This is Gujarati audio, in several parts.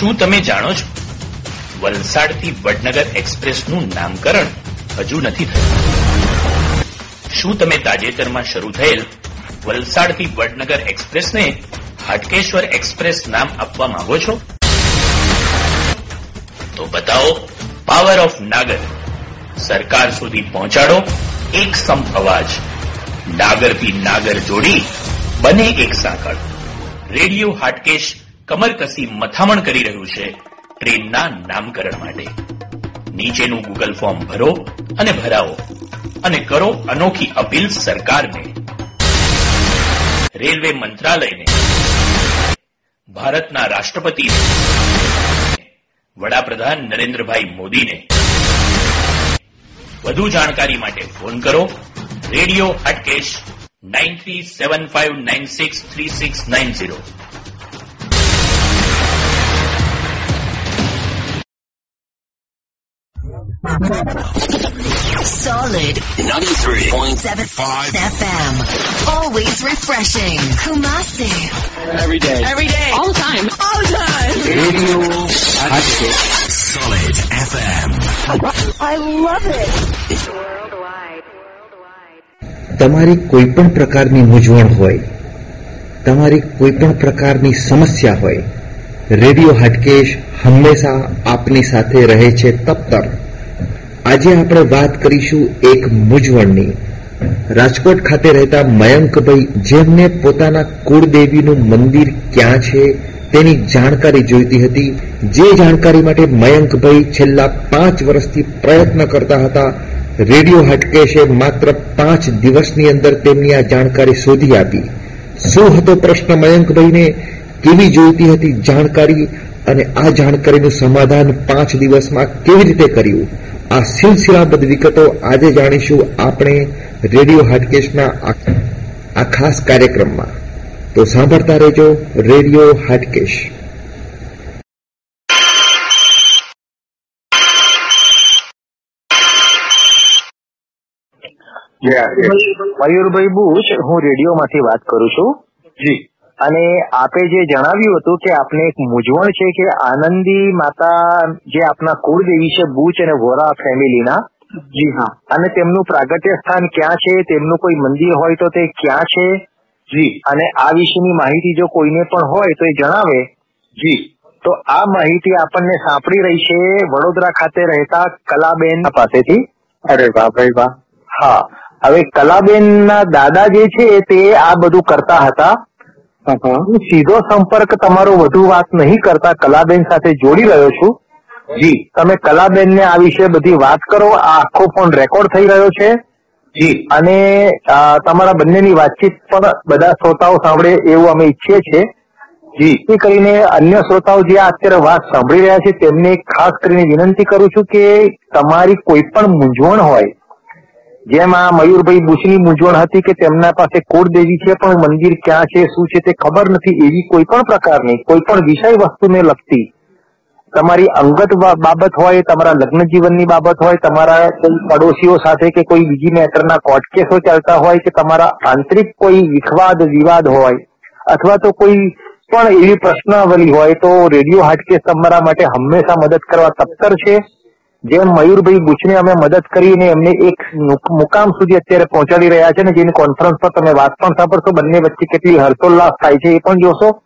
શું તમે જાણો છો? વલસાડથી વડનગર એક્સપ્રેસનું નામકરણ હજુ નથી થયું. શું તમે તાજેતરમાં શરૂ થયેલ વલસાડથી વડનગર એક્સપ્રેસને હાટકેશ્વર એક્સપ્રેસ નામ આપવા માંગો છો? તો બતાવો, પાવર ઓફ નાગર. સરકાર સુધી પહોંચાડો, એક સંપ અવાજ નાગરથી નાગર જોડી બને એક સાંકળ. રેડિયો હાટકેશ કમર કસી મથામણ કરી રહ્યું છે ટ્રેનના નામકરણ માટે. નીચેનું ગૂગલ ફોર્મ ભરો અને ભરાવો અને કરો અનોખી અપીલ સરકારને. રેલવે મંત્રાલયને. ભારતના રાષ્ટ્રપતિ વડાપ્રધાન નરેન્દ્રભાઈ મોદીને. વધુ જાણકારી માટે ફોન કરો radio Hatkesh nine three seven five nine six three six nine zero. Solid 93.75 FM. Always refreshing. Kumasi. Every day. Every day. All the time. All the time. Radio Hatchet. Solid FM. I love it. તમારી કોઈ પણ પ્રકારની મૂંઝવણ હોય તમારી કોઈ પણ પ્રકારની સમસ્યા હોય રેડિયો હાટકેશ હંમેશા આપની સાથે રહે છે તપ્તર આજે આપણે વાત કરીશું એક મૂંઝવણની. રાજકોટ ખાતે રહેતા મયંકભાઈ, જેમને પોતાના કુળદેવીનું મંદિર ક્યાં છે તેની જાણકારી જોઈતી હતી. જે જાણકારી માટે મયંકભાઈ છેલ્લા પાંચ વર્ષથી પ્રયત્ન કરતા હતા. રેડિયો હાટકેશે માત્ર પાંચ દિવસની અંદર તેમની આ જાણકારી શોધી આપી. શું હતો પ્રશ્ન મયંકભાઈને? કેવી જોઈતી હતી જાણકારી? અને આ જાણકારીનું સમાધાન પાંચ દિવસમાં કેવી રીતે કર્યું? આ સિલસિલાબદ્ધ વિગતો આજે જાણીશું આપણે રેડિયો હાટકેશના આ આ ખાસ કાર્યક્રમમાં. તો સાંભળતા રહેજો રેડિયો હાટકેશ. મયુરભાઈ બુચ હું રેડિયોમાંથી વાત કરું છું. જી. અને આપે જે જણાવ્યું હતું કે આપને એક મૂંઝવણ છે કે આનંદી માતા જે આપના કુળદેવી છે બુચ અને વોરા ફેમિલીના. જી હા. અને તેમનું પ્રાગટ્ય સ્થાન ક્યાં છે તેમનું કોઈ મંદિર હોય તો તે ક્યાં છે? જી. અને આ વિશેની માહિતી જો કોઈને પણ હોય તો એ જણાવે. જી. તો આ માહિતી આપણને સાંપડી રહી છે વડોદરા ખાતે રહેતા કલાબેન પાસેથી. અરે વાહ ભાઈ વાહ. હા. હવે કલાબેન ના દાદા જે છે તે આ બધું કરતા હતા. સીધો સંપર્ક તમારો વધુ વાત નહીં કરતા કલાબેન સાથે જોડી રહ્યો છું. જી. તમે કલાબેન ને આ વિશે બધી વાત કરો. આ આખો ફોન રેકોર્ડ થઈ રહ્યો છે. જી. અને તમારા બંનેની વાતચીત પણ બધા શ્રોતાઓ સાંભળે એવું અમે ઈચ્છીએ છીએ. જી. એ કરીને અન્ય શ્રોતાઓ જે અત્યારે વાત સાંભળી રહ્યા છે તેમને ખાસ કરીને વિનંતી કરું છું કે તમારી કોઈ પણ મૂંઝવણ હોય જેમ મયુરભાઈ બુશની મૂંઝવણ હતી કે તેમના પાસે કુળદેવી છે, પણ મંદિર ક્યાં છે, શું છે તે ખબર નથી એવી કોઈ પણ પ્રકારની, કોઈ પણ વિષય વસ્તુને લગતી. તમારી અંગત બાબત હોય, તમારા લગ્ન જીવનની બાબત હોય, તમારા કોઈ પડોશીઓ સાથે કે કોઈ બીજી મેટરના કોર્ટ કેસો ચાલતા હોય કે તમારા આંતરિક કોઈ વિખવાદ, વિવાદ હોય, અથવા તો કોઈ પણ એવી પ્રશ્નાવલી હોય, તો રેડિયો હાટકેસ તમારા માટે હંમેશા મદદ કરવા તત્પર છે. જેમ મયુરભાઈ બુચને અમે મદદ કરીને એમને એક મુક- મુકામ સુધી અત્યારે પહોંચાડી રહ્યા છે ને જેની કોન્ફરન્સ પર તમે વાત પણ સાંભળશો, બંને વચ્ચે કેટલી હર્ષોલ્લાસ થાય છે એ પણ જોશો.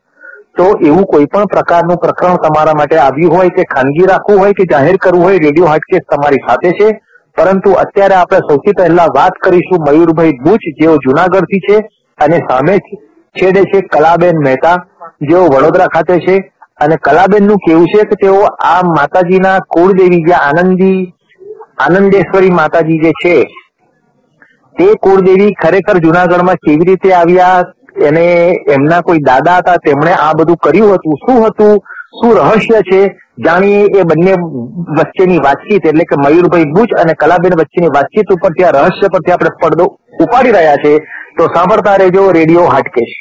તો એવું કોઈ પણ પ્રકારનું પ્રકરણ તમારા માટે આવ્યું હોય કે ખાનગી રાખવું હોય કે જાહેર કરવું હોય, રેડિયો હાટકેસ તમારી સાથે છે. પરંતુ અત્યારે આપણે સૌથી પહેલા વાત કરીશું મયુરભાઈ બુચ જેઓ જુનાગઢથી છે અને સામે છેડે છે કલાબેન મહેતા, જેઓ વડોદરા ખાતે છે. અને કલાબેનનું કેવું છે કે તેઓ આ માતાજીના કુળદેવી જે આનંદી, આનંદેશ્વરી માતાજી જે છે, તે કુળદેવી ખરેખર જુનાગઢમાં કેવી રીતે આવ્યા, એને એમના કોઈ દાદા હતા, તેમણે આ બધું કર્યું હતું, શું હતું, શું રહસ્ય છે, જાણીએ એ બંને વચ્ચેની વાતચીત એટલે કે મયુરભાઈ ભુજ અને કલાબેન વચ્ચેની વાતચીત ઉપર ત્યાં રહસ્ય પરથી આપણે પડદો ઉપાડી રહ્યા છે, તો સાંભળતા રહેજો રેડિયો હાટકેશ.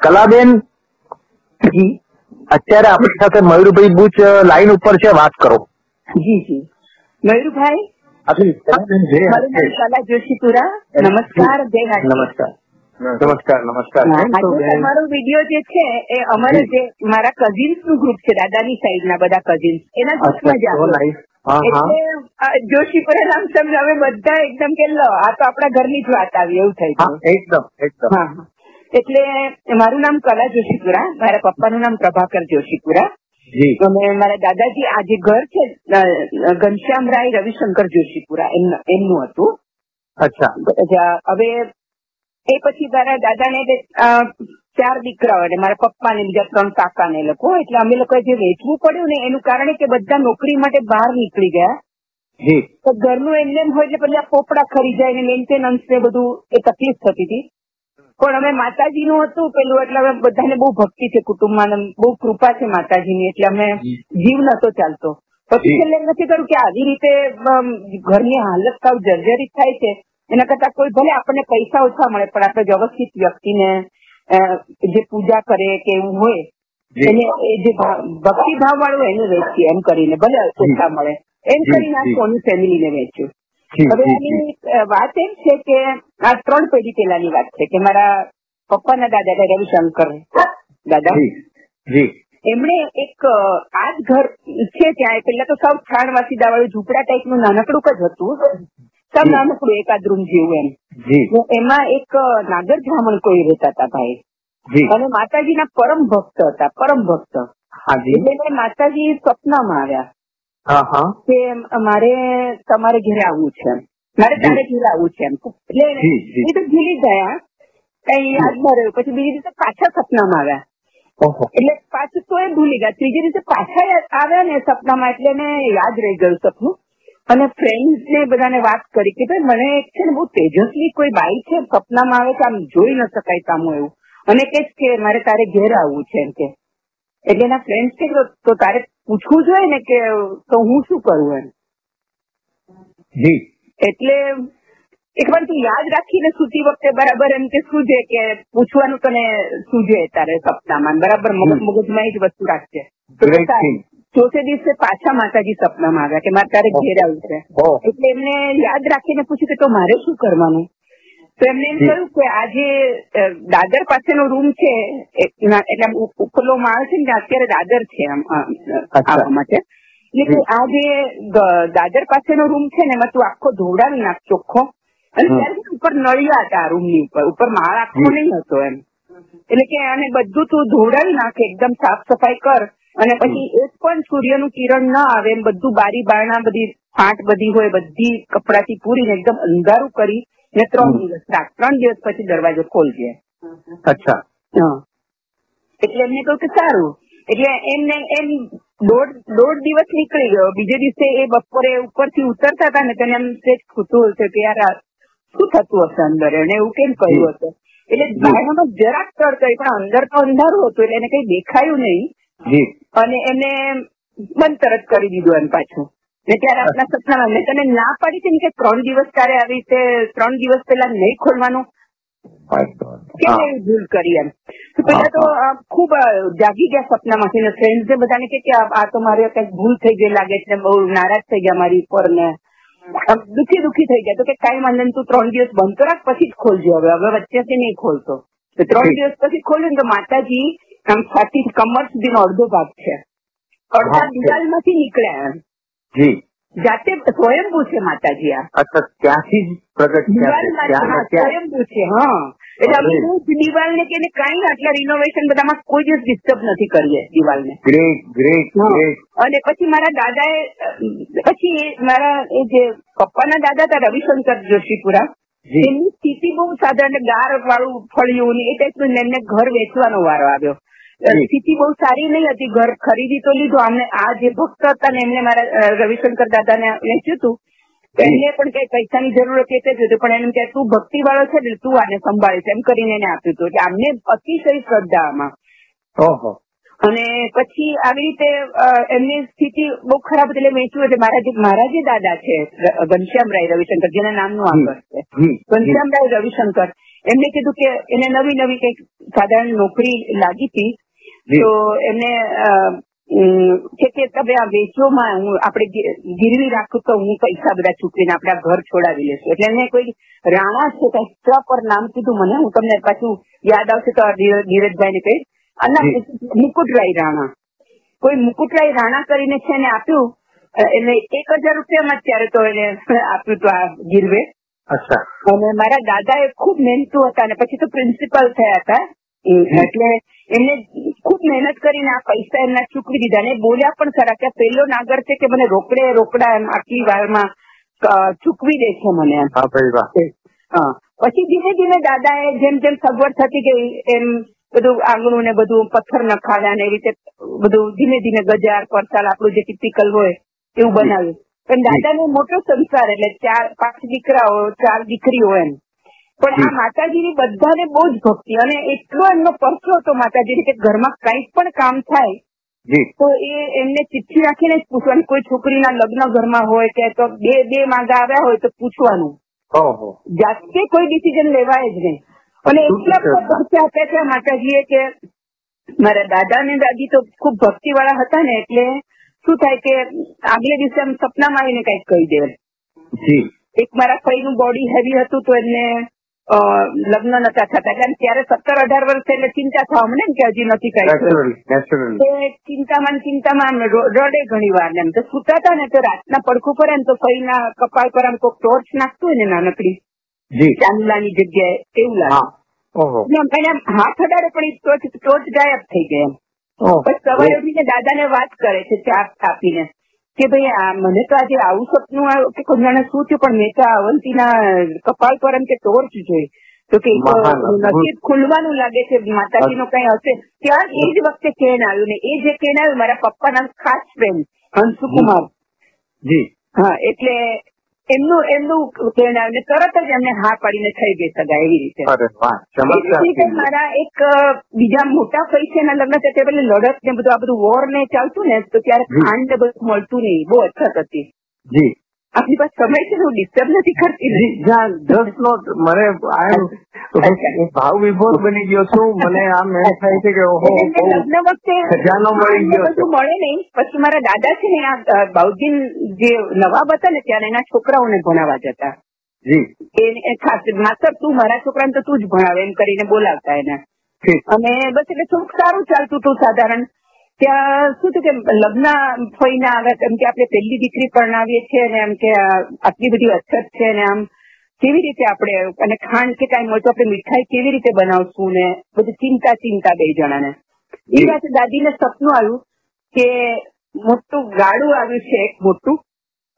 કલાબેન જી. અત્યારે આપણી સાથે મયુરભાઈ બુચ લાઈન ઉપર છે વાત કરો. જી જી. મયુરભાઈ. કલા જોશીપુરા. નમસ્કાર જય નમસ્કાર. નમસ્કાર. નમસ્કાર? તમારો વીડિયો જે છે એ અમારે જે. મારા કઝિન્સનું ગ્રુપ છે દાદાની સાઈડ ના બધા કઝિન્સ એના ગ્રુપમાં જ એટલે અ, જોશીપુરા નામ સમજ હવે બધા એકદમ કે લો આ તો આપણા ઘરની જ વાત આવી એવું થઈ હા ગયું એકદમ. એકદમ. એટલે મારું નામ કલા જોશીપુરા મારા પપ્પાનું નામ પ્રભાકર જોશીપુરા. અને મારા દાદાજી આ જે ઘર છે ઘનશ્યામ રાય રવિશંકર જોશીપુરા એમનું એમનું હતું. અચ્છા, હવે એ પછી મારા દાદાને ચાર દીકરાઓ એટલે મારા પપ્પા ને બીજા ત્રણ કાકા ને લોકો. એટલે અમે લોકોએ જે વેચવું પડ્યું ને એનું કારણ કે બધા નોકરી માટે બહાર નીકળી ગયા. તો ઘરનું એમને એમ હોય એટલે પેલા પોપડા ખરી જાય ને મેન્ટેનન્સ ને બધું એ તકલીફ થતી હતી. પણ અમે માતાજીનું હતું પેલું એટલે અમે બધાને બહુ ભક્તિ છે કુટુંબમાં બહુ કૃપા છે માતાજીની એટલે અમે જીવ નતો ચાલતો. પછી. છેલ્લે એમ નથી કર્યું કે આવી રીતે ઘરની હાલત સાવ જર્જરિત થાય છે. એના કરતા કોઈ ભલે આપણને પૈસા ઓછા મળે પણ આપણે વ્યવસ્થિત વ્યક્તિને જે પૂજા કરે કે એવું હોય એને એ જે ભક્તિ ભાવ વાળું એને વેચીએ એમ કરીને ભલે ઓછા મળે. એમ કરીને આ સોની ફેમિલીને વેચ્યું. હવે અ, વાત એમ છે કે આ ત્રણ પેઢી પેલાની વાત છે કે મારા પપ્પાના દાદા એટલે રવિશંકર દાદા. એમણે એક આ જ ઘર છે ત્યાં પેલા તો સાવ છાણવાસી દાવાળું ઝૂંપડા ટાઈપનું નાનકડું જ હતું. જી. નાનકડું એકાદ રૂમ જેવું એમ. એમાં એક નાગર બ્રાહ્મણ કોઈ રહેતા હતા ભાઈ. અને માતાજીના પરમ ભક્ત હતા પરમ ભક્ત. એટલે માતાજી સપનામાં આવ્યા કે મારે તમારે ઘેરે આવવું છે. મારે તારે ઘેરે આવવું છે એમ. એટલે. એ તો ભૂલી ગયા. કઈ યાદ ન રહ્યું. પછી બીજી રીતે પાછા સપનામાં આવ્યા. એટલે પાછું તો એ ભૂલી ગયા. ત્રીજી રીતે પાછા આવ્યા ને સપનામાં એટલે એને યાદ રહી ગયું સપનું. અને ફ્રેન્ડ ને બધાને વાત કરી કે ભાઈ મને છે ને બહુ તેજસ્વી કોઈ બાઈ છે સપનામાં આવે કે આમ જોઈ ન શકાય કામો એવું. અને કે કે મારે તારે ઘેર આવવું છે એમ કે. એટલે એના ફ્રેન્ડ કે તો- તો તારે પૂછવું જોઈએ ને કે તો હું શું કરું એમ? જી. એટલે એક વાર તું યાદ રાખીને સૂતી વખતે બરાબર એમ કે શું છે કે પૂછવાનું તને સૂજે તારે સપનામાં. બરાબર મગજ મગજમાં એ જ વસ્તુ રાખજે. ચોથે દિવસે પાછા માતાજી સપનામાં આવ્યા કે મારે તારે ઘેર આવ્યું છે. એટલે એમને યાદ રાખીને પૂછ્યું કે તો મારે શું કરવાનું? તો એમને એમ કહ્યું કે આજે દાદર પાસેનો રૂમ છે એટલે આમ માળ છે ને અત્યારે દાદર છે. આવવા માટે. એટલે આ જે દાદર પાસેનો રૂમ છે ને એમાં તું આખો ધોવડાવી નાખ ચોખ્ખો. અને ત્યારે ઉપર નળિયા હતા આ રૂમની ઉપર. ઉપર માળ આખો નહીં હતો એમ. એટલે કે આને બધું તું ધોવડાવી નાખ એકદમ સાફ સફાઈ કર. અને પછી એક પણ સૂર્યનું કિરણ ન આવે એમ બધું બારી બારણા બધી ફાંટ બધી હોય બધી કપડાથી પૂરીને એકદમ અંધારું કરી ને ત્રણ દિવસ રાખ ત્રણ દિવસ પછી દરવાજો ખોલજે. અચ્છા. હા. એટલે એમને કહ્યું કે સારું. એટલે એમને એમ દોઢ દોઢ દિવસ નીકળી ગયો. બીજે દિવસે એ બપોરે ઉપરથી ઉતરતા હતા ને તેને એમ સેજ ખૂતું હશે કે યાર શું થતું હશે અંદર? એને એવું કેમ કહ્યું હશે? એટલે બારણામાં જરાક તડ કરી પણ અંદર તો અંધારું હતું એટલે એને કઈ દેખાયું નહીં. અને એને બંધ તરત કરી દીધું એમ પાછું. ને ત્યારે આપણા સપનામાં મેં તને ના પાડી હતી ને કે ત્રણ દિવસ તારે આવી રીતે ત્રણ દિવસ પહેલા નહીં ખોલવાનું? એવી ભૂલ કરી એમ. પેલા તો ખૂબ જાગી ગયા સપનામાંથી ને ફ્રેન્ડ બધાને કે આ તો મારે કંઈક ભૂલ થઈ ગઈ લાગે છે ને બહુ નારાજ થઈ ગયા મારી ઉપર ને. દુખી દુખી થઈ ગયા. તો કે કઈ વાંધો તું ત્રણ દિવસ બંધ તો રાખ પછી જ ખોલજો હવે. હવે વચ્ચેથી નહીં ખોલતો. તો ત્રણ દિવસ પછી ખોલ્યું ને તો માતાજી આમ છાતી કમર સુધીનો અડધો ભાગ છે. અડધા દિવાલમાંથી નીકળ્યા એમ. જી. જાતે સ્વયંભૂ છે માતાજી આ. અચ્છા ત્યાંથી જ પ્રગટ સ્વયંભૂ છે હા. એટલે અમે. દિવાલ ને કે કઈ આટલા રિનોવેશન બધામાં કોઈ દિવસ ડિસ્ટર્બ નથી કરીએ દિવાલ ને ગ્રેટ ગ્રેટ અને પછી મારા દાદા એ પછી મારા એ જે પપ્પાના દાદા હતા રવિશંકર જોશીપુરા જી. એમની સ્થિતિ બહુ સાધારણ ગાર વાળું ફળિયું ને એ ટાઈપનું એમને ઘર વેચવાનો વારો આવ્યો. સ્થિતિ બહુ સારી નહીં હતી. ઘર ખરીદી તો લીધું. અમને આ જે ભક્ત હતા ને એમને મારા રવિશંકર દાદાને વેચ્યું હતું. એમને પણ કઈ પૈસાની જરૂર હતી એટલે જ હતું પણ એમ કે તું ભક્તિ વાળો છે ને તું આને સંભાળીશ. એમ કરીને એને આપ્યું હતું. એટલે અમને અતિશય શ્રદ્ધા આમાં. અને પછી આવી રીતે એમની સ્થિતિ બહુ ખરાબ એટલે વેચ્યું એટલે મારા જે મારા જે દાદા છે ઘનશ્યામરાય રવિશંકર જેના નામનું આગળ છે. ઘનશ્યામરાય રવિશંકર. એમને કીધું કે એને નવી નવી કંઈક સાધારણ નોકરી લાગી હતી. તો એમને છે કે તમે આ વેચોમાં હું આપણે ગીરવી રાખું તો હું પૈસા બધા ચૂકવીને આપણે ઘર છોડાવી લેશું. એટલે એને કોઈ રાણા છે કઈ સ પર નામ કીધું મને હું તમને પાછું યાદ આવશે તો ધીરજભાઈ ને કહીશ. અને મુકુટરાય રાણા. કોઈ મુકુટરાય રાણા કરીને છે એને આપ્યું એટલે એક હજાર રૂપિયામાં ત્યારે તો એને આપ્યું હતું આ ગીરવે. અને મારા દાદા એ ખૂબ મહેનતુ હતા અને પછી તો પ્રિન્સિપલ થયા હતા. એટલે એમને ખૂબ મહેનત કરીને આ પૈસા એમના ચૂકવી દીધા એ બોલ્યા પણ ખરા કે પેલો નાગર છે કે મને રોકડે રોકડા એમ આટલી વારમાં ચૂકવી દે છે મને હા પછી ધીમે ધીમે દાદાએ જેમ જેમ સગવડ થતી ગઈ એમ બધું આંગણું ને બધું પથ્થર નખાડ્યા ને એ રીતે બધું ધીમે ધીમે ગજાર પરસાલ આપણું જે ટિપિકલ હોય એવું બનાવ્યું. પણ દાદાનો મોટો સંસાર એટલે ચાર પાંચ દીકરાઓ ચાર દીકરીઓ એમ. પણ આ માતાજીની બધાને બહુ જ ભક્તિ. અને એટલો એમનો પરચો હતો માતાજીની કે ઘરમાં કંઈક પણ કામ થાય તો એ એમને ચિઠ્ઠી રાખીને જ પૂછવાનું. કોઈ છોકરીના લગ્ન ઘરમાં હોય કે તો બે બે માંગા આવ્યા હોય તો પૂછવાનું. જાતે કોઈ ડિસિઝન લેવાય જ નહીં. અને એટલા ભક્તિ આપ્યા છે માતાજીએ કે મારા દાદા ને દાદી તો ખૂબ ભક્તિ વાળા હતા ને એટલે શું થાય કે આગલે દિવસે આમ સપનામાં આવીને કંઈક કહી દે એક મારા ફઈનું બોડી હેવી હતું તો એમને લગ્ન નતા થતા. એટલે ત્યારે સત્તર અઢાર વર્ષ એટલે ચિંતા થવા મને કે હજી નથી કઈ ચિંતામાં ચિંતામાં રડે ઘણી વાર એમ. તો સુતા હતા ને તો રાતના પડખું પર ને તો ફઈના કપાળ પર આમ કોઈ ટોર્ચ નાખતું હોય ને નાનકડી. ચાંદલાની જગ્યાએ એવું લાગે. એને હાથ અડાડે પણ એ ટોર્ચ ટોર્ચ ગાયબ થઈ ગયા એમ. પછી સવારે ઉઠીને દાદાને વાત કરે છે ચા આપીને કે ભાઈ આ મને તો આજે આવું સપનું આવ્યું કે કોઈ જાણે શું થયું પણ મેં તો અવંતીના કપાળ પર એમ કે ટોર્ચ જોઈ. તો કે. નસીબ ખુલવાનું લાગે છે માતાજીનો કઈ હશે ત્યાં એ જ વખતે કેન આવ્યું ને એ જે કેન આવ્યું મારા પપ્પાના ખાસ ફ્રેન્ડ હંસુકુમાર. જી. હા એટલે એમનું એમનું પ્રેરણા આવ્યું ને તરત જ એમને હા પાડીને થઈ ગઈ સગા એવી રીતે. મારા એક બીજા મોટા પૈસાના લગ્ન થયા પેલી લડત ને બધું આ બધું વોર ને ચાલતું ને તો ત્યારે ખાંડ ને બધું મળતું નહીં બહુ અછત હતી. જી. આપણી પાસે સમય છે હું ડિસ્ટર્બ નથી કરતી જ્યાં જસ્ટ નોટ મને ભાવ વિભોર બની ગયો છું. મને આમ એમ થાય છે કે ઓહો લગ્ન વખતે ખજાનો મળી ગયો બધું મળે નહીં પછી મારા દાદા છે ને આ બાઉદ્દીન જે નવાબ હતા ને ત્યારે એના છોકરાઓને ભણાવવા જતા. જી. ખાસ માસ્તર તું મારા છોકરાને તો તું જ ભણાવે એમ કરીને બોલાવતા એને. અને બસ એટલે થોડુંક સારું ચાલતું હતું સાધારણ. ત્યાં શું થયું કે લગ્ન ફઈને આવે કેમ કે આપણે પહેલી દીકરી પરણાવીએ છીએ અને એમ કે આટલી બધી અછત છે ને આમ કેવી રીતે આપણે અને ખાંડ કે કાંઈ મળતું આપણે મીઠાઈ કેવી રીતે બનાવશું ને બધી ચિંતા ચિંતા બે જણાને. એ વાત દાદીને સપનું આવ્યું કે મોટું ગાડું આવ્યું છે એક મોટું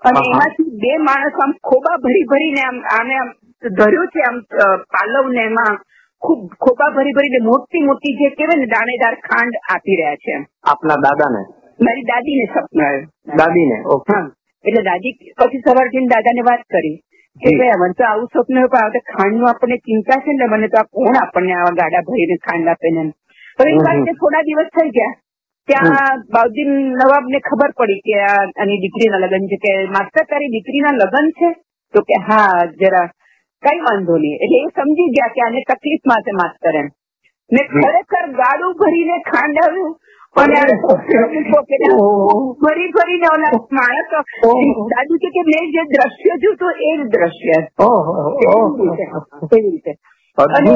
અને એમાંથી બે માણસ આમ ખોબા ભરી ભરીને આમ આને આમ ધર્યું છે આમ પાલવને પાલવ ને એમાં ખૂબ ખોપા ભરી ભરીને મોટી મોટી જે કહેવાય ને દાણેદાર ખાંડ આપી રહ્યા છે. આપના દાદાને? મારી દાદીને સપનું દાદીને? ઓકે. એટલે દાદી પછી સવાર જઈને દાદાને વાત કરી કે ભાઈ અમને તો આવું સ્વપ્ન પણ આ ખાંડનું આપણને ચિંતા છે ને મને તો આ કોણ આપણને આવા ગાડા ભરીને ખાંડ આપે ને. પણ એક વાત થોડા દિવસ થઈ ગયા. ત્યાં બાઉદ્દીન નવાબ ને ખબર પડી કે આ આની દીકરીના લગ્ન છે કે માસ્ટર તારી દીકરીના લગ્ન છે? તો કે હા જરા કઈ વાંધો નહીં. એટલે એ સમજી ગયા કે આને તકલીફ માટે માત કરે. ને ખરેખર ગાડું ભરીને ખાંડાવ્યું. ફરી આ ઓલા માણસ દાદુ છે કે મેં જે દ્રશ્ય જોયું તો એ જ દ્રશ્ય એવી રીતે. અને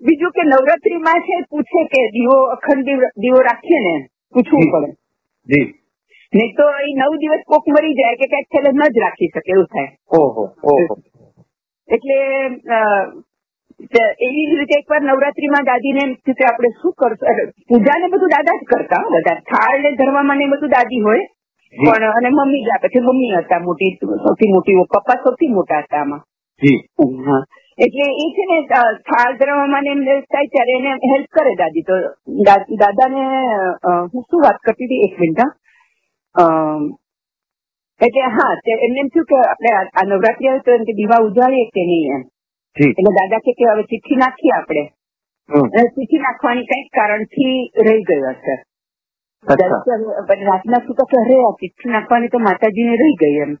બીજું કે નવરાત્રીમાં છે પૂછે કે દીવો અખંડ દીવો રાખીએ ને પૂછવું પડે. નહીં તો એ નવ દિવસ કોક મરી જાય કે કંઈક છેલ્લે ન જ રાખી શકે એવું થાય. ઓહો ઓહો. એટલે એવી જ રીતે એકવાર નવરાત્રીમાં દાદીને એમ થયું કે આપણે શું કરશું? પૂજા પૂજાને બધું દાદા જ કરતા બધા થાળ ને ધરવામાં ને બધું દાદી હોય. પણ અને મમ્મી જ આપે છે. મમ્મી હતા મોટી સૌથી મોટી પપ્પા સૌથી મોટા હતા આમાં. એટલે એ છે ને થાળ ધરવામાં ને એમ થાય ત્યારે એને હેલ્પ કરે દાદી. તો દાદાને હું શું વાત કરતી હતી? એક મિનિટ એટલે હા એમને એમ થયું કે આપણે આ નવરાત્રી આવે તો એમ કે દીવા ઉજાડીએ કે નહીં એમ. એટલે દાદા કે હવે ચિઠ્ઠી નાખીએ આપણે. ચિઠ્ઠી નાખવાની કંઈક કારણથી રહી ગયો હશે રાતના શું કે અરે આ ચિઠ્ઠી નાખવાની તો માતાજીને રહી ગઈ એમ.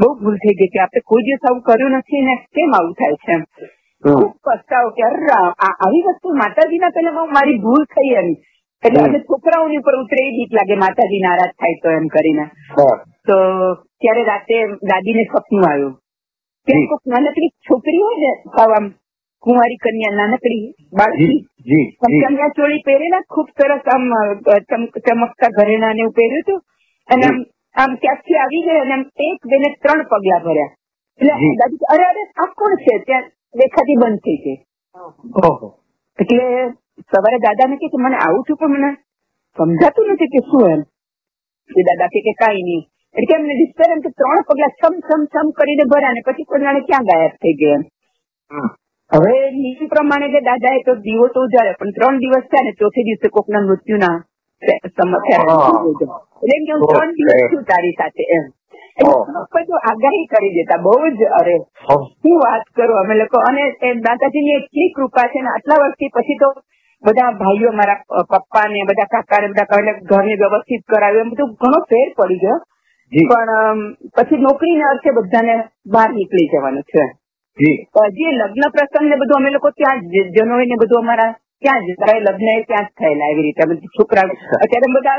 બહુ ભૂલ થઈ ગઈ કે આપણે કોઈ દિવસ આવું કર્યું નથી ને કેમ આવું થાય છે એમ. ખૂબ પસ્તાવો કે અરે આવી વસ્તુ માતાજીના પેલા મારી ભૂલ થઈ એમ. એટલે. છોકરાઓની ઉપર ઉતરે એ બીક લાગે માતાજી નારાજ થાય તો એમ કરીને. તો ત્યારે રાતે દાદીને સપનું આવ્યું. કે કોઈક નાનકડી છોકરી હોય ને સાવ આમ કુંવારી કન્યા નાનકડી બાળકી કન્યા ચોળી પહેરેલા ખૂબ સરસ આમ ચમકતા ઘરેણા ને એવું પહેર્યું હતું. અને આમ આમ આવી ગયા અને આમ એક બે ને ત્રણ પગલા ભર્યા. એટલે દાદી અરે અરે આ કોણ છે? ત્યાં દેખાતી બંધ થઈ ગઈ. એટલે સવારે દાદાને ને કે મને આવું છું પણ મને સમજાતું નથી કે શું એમ? દાદા કે કઈ નહીં. એટલે કે એમને ડિસ્ટર એમ કે ત્રણ પગલા છમ છમ છમ કરીને ભર્યા ને પછી કોઈ ક્યાં ગાયબ થઈ ગયા હવે નિયમ પ્રમાણે કે દાદાએ તો દીવો તો ઉજાડ્યો પણ ત્રણ દિવસ થયા ને ચોથે દિવસે કોકના મૃત્યુના એટલે એમ કે હું ત્રણ દિવસ છું તારી સાથે એમ. તો આગાહી કરી દેતા બહુ જ અરે શું વાત કરું અમે લોકો? અને દાદાજી દાદાજીની એટલી કૃપા છે ને આટલા વર્ષથી પછી તો બધા ભાઈઓ મારા પપ્પા ને બધા કાકા ને બધા ઘર ઘરને વ્યવસ્થિત કરાવ્યું એમ બધું ઘણો ફેર પડી ગયો. પણ પછી નોકરીના અર્થે બધાને બહાર નીકળી જવાનું છે. જી. લગ્ન પ્રસંગ ને બધું અમે લોકો ત્યાં જ જનોઈ ને બધું અમારા ત્યાં જ તારા લગ્ન ત્યાં જ થયેલા એવી રીતે. છોકરા અત્યારે બધા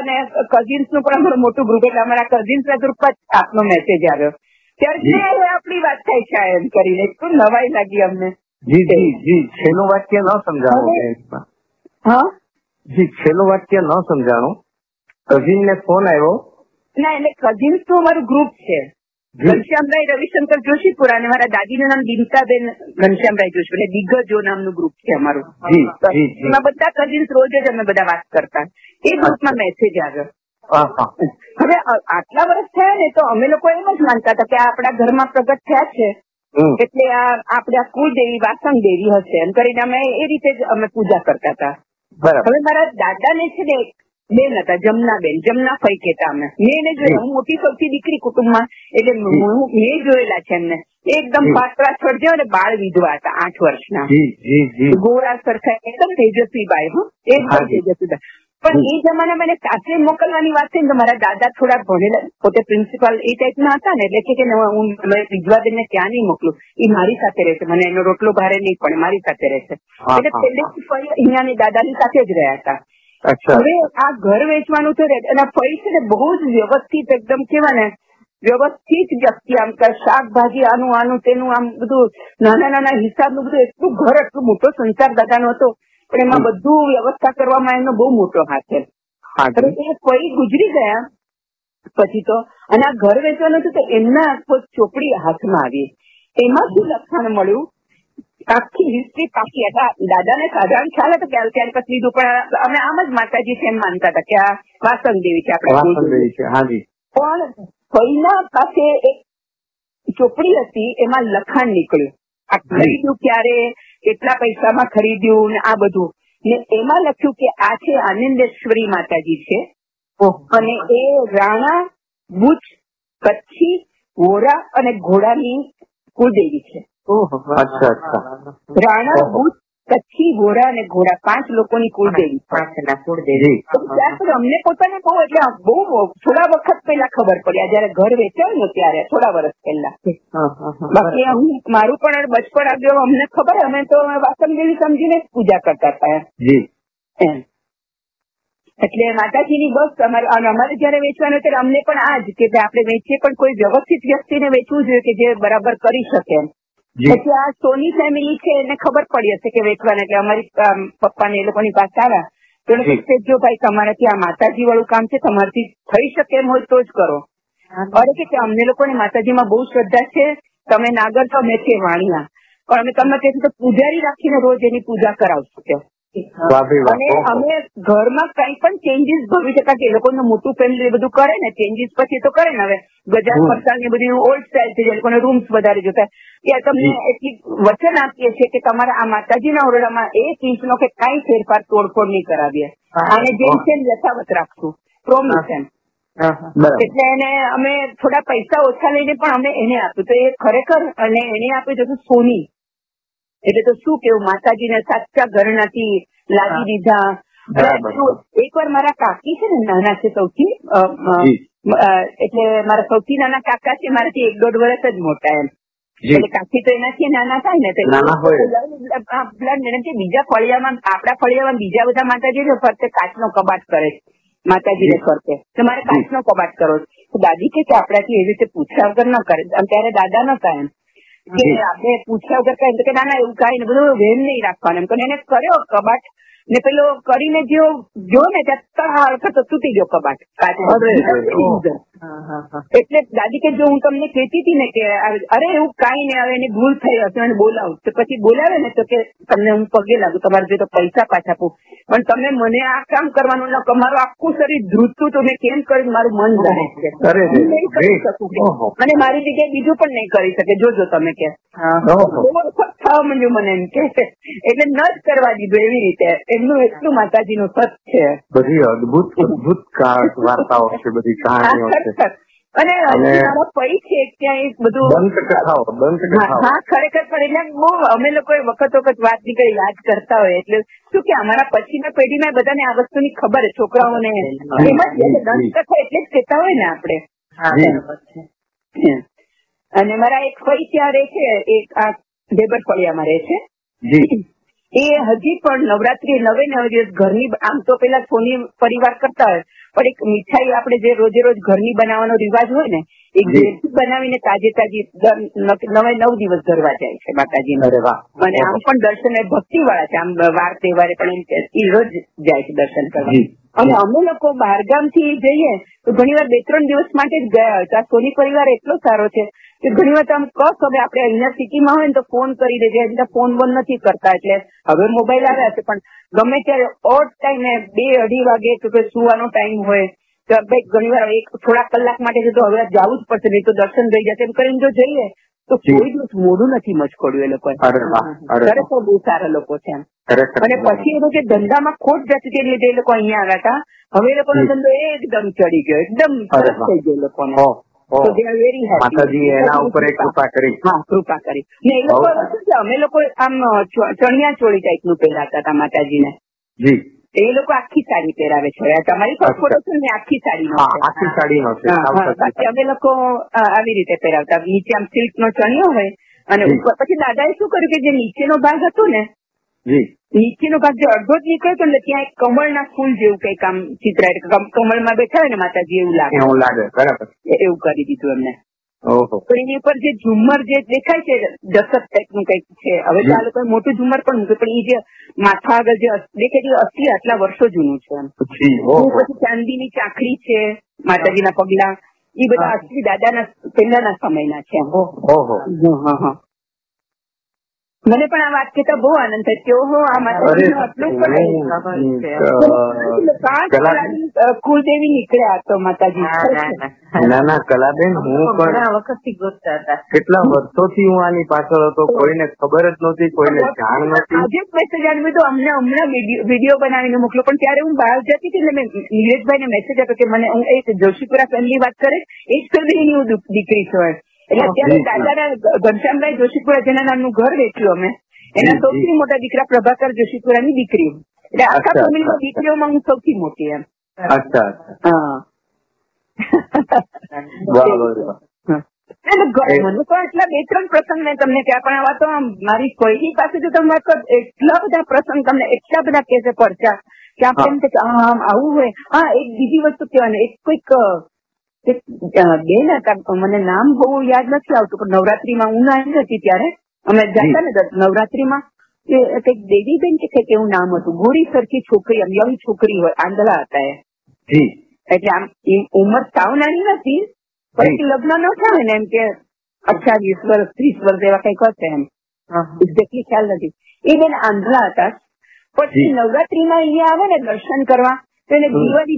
કઝિન્સનું પણ અમારું મોટું ગ્રુપ એટલે અમારા કઝિન્સ ના ગ્રુપ જ આપનો મેસેજ આવ્યો. ત્યારે જી. આપણી વાત થાય છે એમ કરીને? એટલું નવાઈ લાગી અમને. જી જી જી. છેલ્લું વાક્ય ન સમજાણું હા? જી છેલ્લું વાક્ય ન સમજાણું. કઝિન ને ફોન આવ્યો. ના એટલે કઝિન્સનું અમારું ગ્રુપ છે. જી. ઘનશ્યામભાઈ રવિશંકર જોશીપુરા અને મારા દાદીનું નામ દિમતાબેન ઘનશ્યામભાઈ જોશી એટલે દિગ્ગજો નામનું ગ્રુપ છે અમારું. જી જી જી. એમાં બધા કઝિન્સ રોજ જ અમે બધા વાત કરતા. એ ગ્રુપમાં મેસેજ આવ્યો. હવે આટલા વર્ષ થયા ને તો અમે લોકો એમ જ માનતા હતા કે આ આપણા ઘરમાં પ્રગટ થયા છે. એટલે આ આપણા કુળદેવી વાસણ દેવી હશે. એમ કરીને અમે એ રીતે જ અમે પૂજા કરતા હતા. હવે મારા દાદાને છે ને બેન હતા જમના બેન જમના ફઈ કેતા અમે. મેં એને જોયા હું મોટી સૌથી દીકરી કુટુંબમાં એટલે મેં જોયેલા છે એમને. એકદમ પાત્રા છોડ છોડ અને બાળ વિધવા હતા આઠ વર્ષના. ગોરા સરખા એકદમ તેજસ્વી બાઈ હો. એકદમ. તેજસ્વી બાઈ પણ એ જમાનામાં એને સાથે મોકલવાની વાત થઈ ને તો મારા દાદા થોડા ભણેલા પોતે પ્રિન્સિપાલ એ ટાઈપના હતા ને એટલે કે હું વિજવાબેન ને ત્યાં નહીં મોકલું. એ મારી સાથે રહેશે. મને એનો રોટલો ભારે નહીં પડે મારી સાથે રહેશે. એટલે ફઈ અહીંયાની દાદાની સાથે જ રહ્યા હતા. હવે આ ઘર વેચવાનું તો એના ફઈ છે ને બહુ જ વ્યવસ્થિત એકદમ કેવા ને વ્યવસ્થિત વ્યક્તિ આમ કે શાકભાજી આનું આનું તેનું આમ બધું નાના નાના હિસાબનું બધું એટલું ઘર એટલું મોટો સંસાર દાદાનો હતો પણ એમાં બધું વ્યવસ્થા કરવામાં એનો બહુ મોટો હાથ છે. એ ફઈ ગુજરી ગયા પછી તો અને આ ઘર વેચવાનું હતું તો એમના ચોપડી હાથમાં આવી. એમાં શું લખાણ મળ્યું? આખી હિસ્ટ્રી પાકી હતા. દાદાને સાધારણ ખ્યાલ હતો કે ત્યાર પછી લીધું પણ અમે આમ જ માતાજી છે એમ માનતા હતા કે આ વાસણ દેવી છે આપણે વાસણ દેવી છે હા પણ ભાઈના પાસે એક ચોપડી હતી એમાં લખાણ નીકળ્યું. આ ખરીદ્યું ક્યારે કેટલા પૈસામાં ખરીદ્યું ને આ બધું. ને એમાં લખ્યું કે આ છે આનંદેશ્વરી માતાજી છે. અને એ રાણા બુચ કચ્છી વોરા અને ઘોડાની કુળદેવી છે. અચ્છા અચ્છા. રાણા ઓહો. કચ્છી ઘોડા અને ઘોડા પાંચ લોકોની કુળદેવી દેવી. ત્યાર પછી અમને પોતાને બહુ એટલે બહુ થોડા વખત પહેલા ખબર પડી. જયારે ઘર વેચાયું ને ત્યારે થોડા વર્ષ પહેલા. બાકી હું મારું પણ બચપણ આવ્યો અમને ખબર અમે તો વાસણ દેવી સમજીને જ પૂજા કરતા હતા. એમ. એટલે માતાજીની બસ અમારે અમારે જયારે વેચવાનું ત્યારે અમને પણ આ જ કે આપણે વેચીએ પણ કોઈ વ્યવસ્થિત વ્યક્તિને વેચવું જોઈએ કે જે બરાબર કરી શકે એમ. પછી આ સોની ફેમિલી છે એને ખબર પડી હશે કે વેચવાના એટલે અમારી પપ્પાને એ લોકોની પાસે આવ્યા તો એને લોકો જો ભાઈ તમારાથી આ માતાજી વાળું કામ છે તમારાથી થઈ શકે એમ હોય તો જ કરો. અરે કે કે અમને લોકોને માતાજીમાં બહુ શ્રદ્ધા છે તમે નાગર છો અમે છે વાણિયા. પણ અમે તમને કહીશું તો પૂજારી રાખીને રોજ એની પૂજા કરાવશું કે અને અમે ઘરમાં કઈ પણ ચેન્જીસ ભવી શકાય કે એ લોકોનું મોટું ફેમિલી બધું કરે ને ચેન્જીસ પછી તો કરે ને હવે. ગજા. ફરસાણ ને બધી ઓલ્ડ સ્ટાઇલ છે જે લોકોને રૂમ્સ વધારે જોતા. એ તમને એટલી વચન આપીએ છીએ કે તમારા આ માતાજીના ઓરડામાં એક ઇંચનો કે કઈ ફેરફાર તોડફોડ નહીં કરાવીએ. અને જેમ છે યથાવત રાખશું. પ્રોમિસ એમ એટલે એને અમે થોડા પૈસા ઓછા લઈને પણ અમે એને આપ્યું. તો એ ખરેખર અને એને આપ્યું હતું સોની. એટલે તો શું કેવું? માતાજીને સાચા ઘરનાથી લાગી દીધા. એક વાર મારા કાકી છે ને નાના છે સૌથી એટલે મારા સૌથી નાના કાકા છે મારાથી એક દોઢ વર્ષ જ મોટા એમ. એટલે કાકી તો એનાથી નાના થાય ને બ્લડ મેડમ બીજા ફળિયામાં આપણા ફળિયામાં બીજા બધા માતાજી છે ફરતે કાચનો કબાટ કરે છે માતાજીને ફરતે. તો મારે કાચનો કબાટ કરવો છે. દાદી કે આપણાથી એવી રીતે પૂછ્યા વગર ન કરે. ત્યારે દાદા ન કાયમ એમ. કે. આપણે પૂછ્યા વગર કહે કે ના ના એવું કાંઈ ને બધું વેમ નહીં રાખવાનું. એમ કરીને એને કર્યો કબાટ ને પેલો કરીને જો જો ને ત્યાં તળાવ કરતો તૂટી ગયો કબાટ. એટલે દાદી કે જો હું તમને કહેતી હતી ને કે અરે એવું કાંઈ નહીં હવે એની ભૂલ થઈ હશે અને બોલાવું. તો પછી બોલાવે ને તો કે તમને હું પગે લાગુ તમારે જો તો પૈસા પાછા આપું. પણ તમે મને આ કામ કરવાનું ન. મારું આખું શરીર ધ્રુજતું તો મેં કેમ કર્યું મારું મન રહે છે. નહીં કરી શકું અને મારી જગ્યાએ બીજું પણ નહીં કરી શકે. જોજો તમે કે. થવા માંડ્યું મને એમ કે. એટલે ન જ કરવા દીધું એવી રીતે. એમનું એટલું માતાજીનું સત છે. બધી અદભુત અદભુત વાર્તાઓ છે બધી કહાણીઓ છે. અને હજી છે ત્યાં એક બધું દંત કથાઓ દંત હા કથાઓ. હા, ખરેખર પણ એટલે બહુ અમે લોકો વખત વખત વાત નીકળી યાદ કરતા હોય એટલે શું કે અમારા પછીના પેઢીમાં બધાને આ વસ્તુની ખબર છે છોકરાઓને એમાં દંતકથા એટલે જ કહેતા હોય ને આપણે. અને મારા એક ફઈ ત્યાં રહે છે એક આ ડેબર ફળિયામાં રહે છે. એ હજી પણ નવરાત્રી નવે નવ દિવસ ઘરની આમ તો પેલા સોની પરિવાર કરતા હોય પણ એક મીઠાઈ આપણે જે રોજે રોજ ઘરની બનાવવાનો રિવાજ હોય ને એ જી. ઘેરથી બનાવીને તાજે તાજી નવ- નવે દિવસ ધરવા જાય છે માતાજી અને આમ પણ દર્શન ભક્તિ વાળા છે. આમ વાર તહેવારે પણ એ રોજ જાય છે દર્શન કરવા. અને અમે લોકો બહારગામથી જઈએ તો ઘણી વાર બે ત્રણ દિવસ માટે જ ગયા હોય. તો આ સોની પરિવાર એટલો સારો છે. કે ઘણી વાર તો આમ કસ કે આપણે અહીંયા સિટીમાં હોય ને તો ફોન કરી દેજે એટલે ફોન બંધ નથી કરતા એટલે હવે મોબાઈલ આવ્યા છે પણ ગમે ત્યારે ઓડ ટાઈમે બે અઢી વાગે કે સુવાનો ટાઈમ હોય તો ભાઈ ઘણી વાર એક થોડા કલાક માટે છે તો હવે જવું જ પડશે નહીં તો દર્શન થઈ જશે એમ કરીને જો જઈએ તો. કોઈ દિવસ મોડું નથી મચકોડ્યું એ લોકો. ખરેખર બહુ સારા લોકો છે અને પછી એ જે ધંધામાં ખોટ જતી હતી એટલે એ લોકો અહીંયા આવ્યા હતા હવે એ લોકોનો. ધંધો એકદમ ચડી ગયો એકદમ. થઈ ગયો લોકોને. તો. માતાજી એના ઉપર એક કૃપા કરી. હા કૃપા કરી. ને એ લોકો છે, અમે લોકો આમ ચણિયા ચોળી ટાઈપનું પહેરાતા હતા માતાજીને. જી. એ લોકો આખી સાડી પહેરાવે છે. તમારી. ફોટો છે ને આખી સાડી નો આખી છે. સાવ હા, સાચી બાકી અમે લોકો આવી રીતે પહેરાવતા. નીચે આમ સિલ્ક નો ચણિયો હોય અને ઉપર. પછી દાદાએ શું કર્યું કે જે નીચેનો ભાગ હતો ને જી. નીચેનો ભાગ જે અડધો જ નીકળ્યો હતો ને ત્યાં એક કમળના ફૂલ જેવું કંઈક આમ ચિત્ર કમળમાં બેઠા હોય ને માતાજી એવું લાગે. એવું લાગે બરાબર. એવું કરી દીધું એમને. તો એની ઉપર જે ઝુમ્મર જે દેખાય છે દશક ટાઈપનું કંઈક છે. હવે તો આ લોકોએ મોટું ઝુમ્મર પણ મૂક્યું પણ એ જે માથા આગળ જે દેખાય છે અસલી આટલા વર્ષો જૂનું છે પછી ચાંદીની ચાકડી છે માતાજીના પગલા. એ બધા. અસલી દાદાના પહેલાના સમયના છે ઓહો. હા, હા. મને પણ આ વાત કહેતા બહુ આનંદ થાય. આ હું, કલાકની, અ, કુળદેવી નીકળ્યા તો માતાજી. ના ના. કલાબેન હું પણ કેટલા વર્ષોથી હું આની પાછળ હતો કોઈને ખબર જ નહોતી કોઈને જાણ નહોતી. આજે જ મેસેજ આવી બધું અમને હમણાં વીડિયો વીડિયો બનાવીને મોકલો. પણ ત્યારે હું બહાર જતી હતી એટલે મેં નીરજભાઈને મેસેજ આપ્યો કે મને હું એક જોશીપુરા ફેમિલી વાત કરે એ જ ફેમિલીની હું દીકરી છું. એટલે અત્યારે. દાદાના ઘનશ્યામભાઈ જોશીપુરા જેના નામનું ઘર વેચ્યું અમે. એના સૌથી મોટા દીકરા પ્રભાકર જોશીપુરાની દીકરી એટલે આખા ફેમિલીમાં દીકરીઓમાં હું સૌથી મોટી એમ. અચ્છા હા. મને તો એટલા બે ત્રણ પ્રસંગ મેં તમને ક્યાં પણ આવા તો મારી કોઈની પાસે જો તમે એટલા બધા પ્રસંગ તમને એટલા બધા કેસે પડ્યા કે આપણે એમ કે આમ આવું હોય. હા એક બીજી વસ્તુ કહેવાની એક કોઈક બેન હતા. મને નામ બહુ યાદ નથી આવતું પણ નવરાત્રીમાં હું નાની હતી ત્યારે. અમે જતા ને નવરાત્રીમાં કંઈક દેવીબેન કે કંઈક એવું નામ હતું. ગોરી સરખી છોકરી આમ યંગ છોકરી હોય આંધળા હતા એ. એટલે આમ એ ઉંમર સાવ નાની નથી પણ લગ્ન ન થાય ને એમ કે અઠાવીસ વર્ષ ત્રીસ વર્ષ એવા કંઈક હશે એમ. એક્ઝેક્ટલી ખ્યાલ નથી. એ બેન આંધળા હતા. પછી નવરાત્રીમાં અહીંયા આવે ને દર્શન કરવા તો એને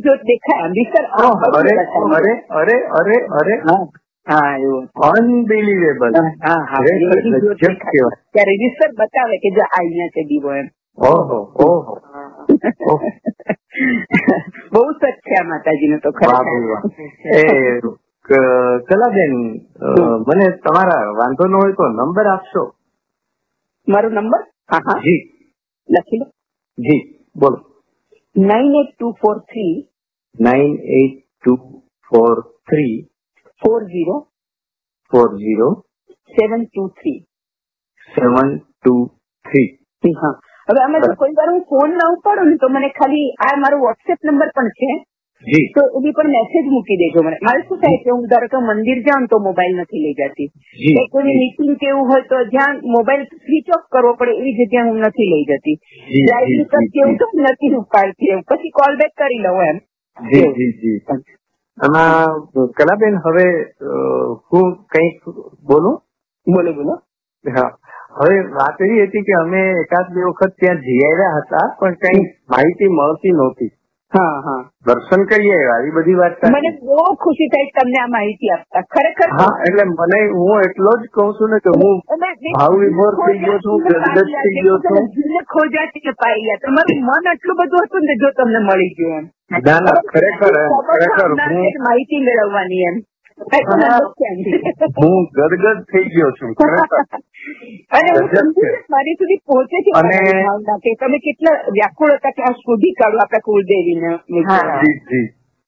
જોત દેખાય આમ અરે અરે અરે અરે અરે હા એવું. અનબિલીવેબલ હા હા. ત્યારે વિસર બતાવે કે જો આ અહીંયા છે દીવો એમ. ઓહો ઓહો. બહુ સચ છે આ માતાજીનું તો ખરાબ એ કલાબેન મને તમારા વાંધો ન હોય તો નંબર આપશો? મારો નંબર? હા હા. જી. લખી લો. જી બોલો. Nine eight two four three nine eight two four three four zero four zero seven two three seven two three હા. હવે અમે તો કોઈ વાર હું ફોન ના ઉપાડું ને તો મને ખાલી આ મારો વોટ્સએપ નંબર પણ છે. તો એની પણ મેસેજ મૂકી દેજો મને. મારે શું થાય કે હું ધારો કે મંદિર જાઉં તો મોબાઈલ નથી લઈ જતી. કોઈ મીટિંગ કેવું હોય તો જ્યાં મોબાઈલ સ્વિચ ઓફ કરવો પડે એવી જગ્યા હું નથી લઈ જતી. જી, કરતી કેવું તો નથી ઉપાડતી એવું પછી કોલ બેક કરી લઉં એમ. જી જી જી. આમાં કલાબેન હવે હું કંઈક બોલું? બોલો બોલો. હા. હવે વાત એવી હતી કે અમે એકાદ બે વખત ત્યાં જઈ આવ્યા હતા પણ કઈ માહિતી મળતી નહોતી. દર્શન કરીએ આવી બધી વાત મને બહુ ખુશી થઈ તમને આ માહિતી આપતા. ખરેખર હા એટલે મને હું એટલો જ કહું છું ને કે હું ભાવ વિભોર થઈ ગયો છું ગદગદ થઈ ગયો છું. ખોજાતી કે પાઈ ગયા. તમારું મન આટલું બધું હતું ને જો તમને મળી ગયું એમ. ના ના ખરેખર ખરેખર હું માહિતી મેળવવાની એમ. હું ગદગદ થઈ ગયો છું અને મારી સુધી પહોંચે છે અને- ભાવના કે તમે કેટલા વ્યાકુળ હતા કે આ શોધી કાઢો આપણા કુળદેવીને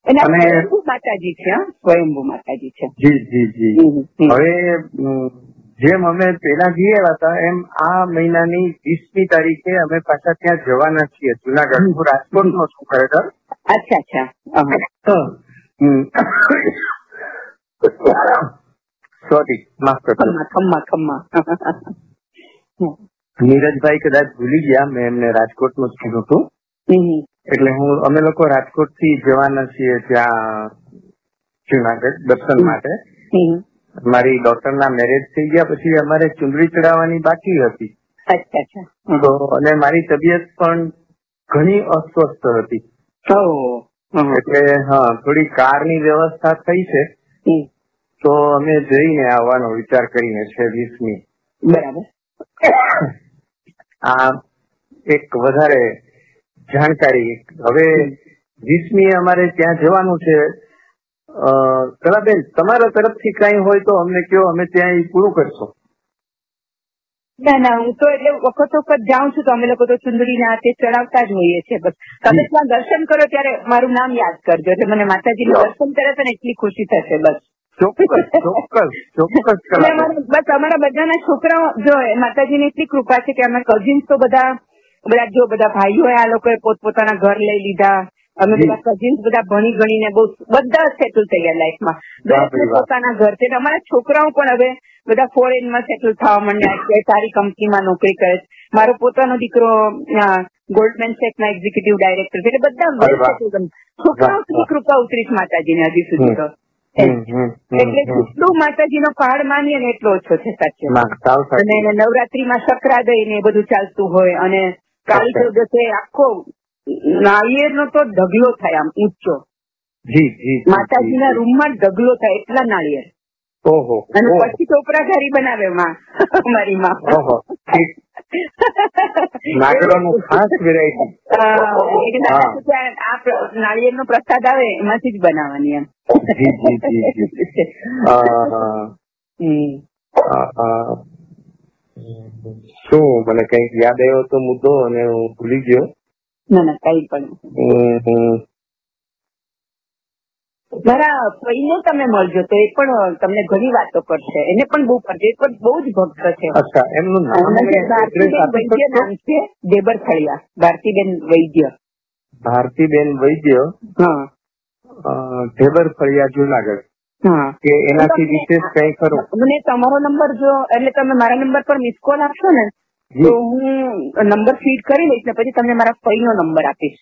અને માતાજી છે સ્વયંભુ માતાજી છે. જી જી જી. હવે જેમ અમે પેલા આવ્યા હતા એમ આ મહિનાની વીસમી તારીખે અમે પાછા ત્યાં જવાના છીએ જુનાગઢ. હું રાજકોટ નો છું ખરેખર. અચ્છા અચ્છા. સોરી માફ કરજો ખમ્મા ખમ્મા નીરજભાઈ કદાચ ભૂલી ગયા મેં એમને રાજકોટનું જ કીધું હતું. એટલે હું અમે લોકો રાજકોટથી જવાના છીએ ત્યાં જુનાગઢ દર્શન માટે. મારી ડોટર ના મેરેજ થઈ ગયા પછી અમારે ચુંદડી ચડાવવાની બાકી હતી. અચ્છા અચ્છા. તો અને મારી તબિયત પણ ઘણી અસ્વસ્થ હતી. એટલે હા થોડી કારની વ્યવસ્થા થઈ છે. તો અમે જઈને આવવાનો વિચાર કરીને છે વીસમી. બરાબર. આ એક વધારે જાણકારી હવે વીસમી અમારે ત્યાં જવાનું છે. કલાબેન તમારા તરફથી કઈ હોય તો અમને કહો અમે ત્યાં પૂરું કરશું. ના ના હું તો એટલે વખત વખત જાઉં છું તો અમે લોકો તો ચુંદડી ના તે ચડાવતા જ હોઈએ છીએ. બસ તમે ત્યાં દર્શન કરો ત્યારે મારું નામ યાદ કરજો. એટલે મને માતાજીનું દર્શન કરે છે ને એટલી ખુશી થશે બસ. ચોક્કસ ચોક્કસ બસ અમારા બધાના છોકરાઓ જો માતાજીની એટલી કૃપા છે કે અમે કઝિન્સ તો બધા બધા જો બધા ભાઈઓ આ લોકોએ પોતપોતાના ઘર લઈ લીધા. અમે. બધા કઝિન્સ બધા ભણી ગણીને બહુ બધા સેટલ થઈ ગયા લાઈફમાં. પોતાના ઘર છે. અમારા છોકરાઓ પણ હવે બધા ફોરેનમાં સેટલ થવા માંડ્યા છે. સારી કંપનીમાં નોકરી કરે છે. મારો પોતાનો દીકરો ગોલ્ડમેન સેકના એક્ઝિક્યુટિવ ડાયરેક્ટર છે. એટલે બધા છોકરાઓ વાહ. કૃપા ઉતરી છે માતાજીને હજી સુધી તો. એટલે કેટલું જેટલું માતાજીનો પહાડ માનીએ ને એટલો ઓછો છે સાચે ના, અને નવરાત્રીમાં સકરાદય ને એ બધું ચાલતું હોય અને કાળી. ચૌદસે આખો નાળિયેરનો તો ઢગલો થાય આમ ઊંચો. જી જી જી, માતાજીના જી. રૂમમાં ઢગલો થાય એટલા નાળિયેર. ઓહો અને પછી પછી ચોપરાઘારી બનાવે માં મારી માં. પ્ર- નાળિયેરનો પ્રસાદ આવે એમાંથી જ બનાવવાની એમ. શું મને કંઈક યાદ આવ્યો તો મુદ્દો અને હું ભૂલી ગયો. ના ના કઈ પણ. મારા ફઈને તમે મળજો તો એ પણ તમને ઘણી વાતો કરશે. એને પણ બહુ કરશે એ પણ બહુ જ ભક્ત છે. અચ્છા એમનું નામ અને અને address ભારતીબેન વૈદ્ય છે ભારતીબેન વૈદ્ય. હા. ઢેબર ફળિયા જુનાગઢ. કે એનાથી વિશેષ કઈ ખરું? મને તમારો નંબર જો એટલે તમે મારા નંબર પર મિસ કોલ આપશો ને. તો હું નંબર ફીડ કરી લઈશ ને પછી તમને મારા ફઈનો નંબર આપીશ.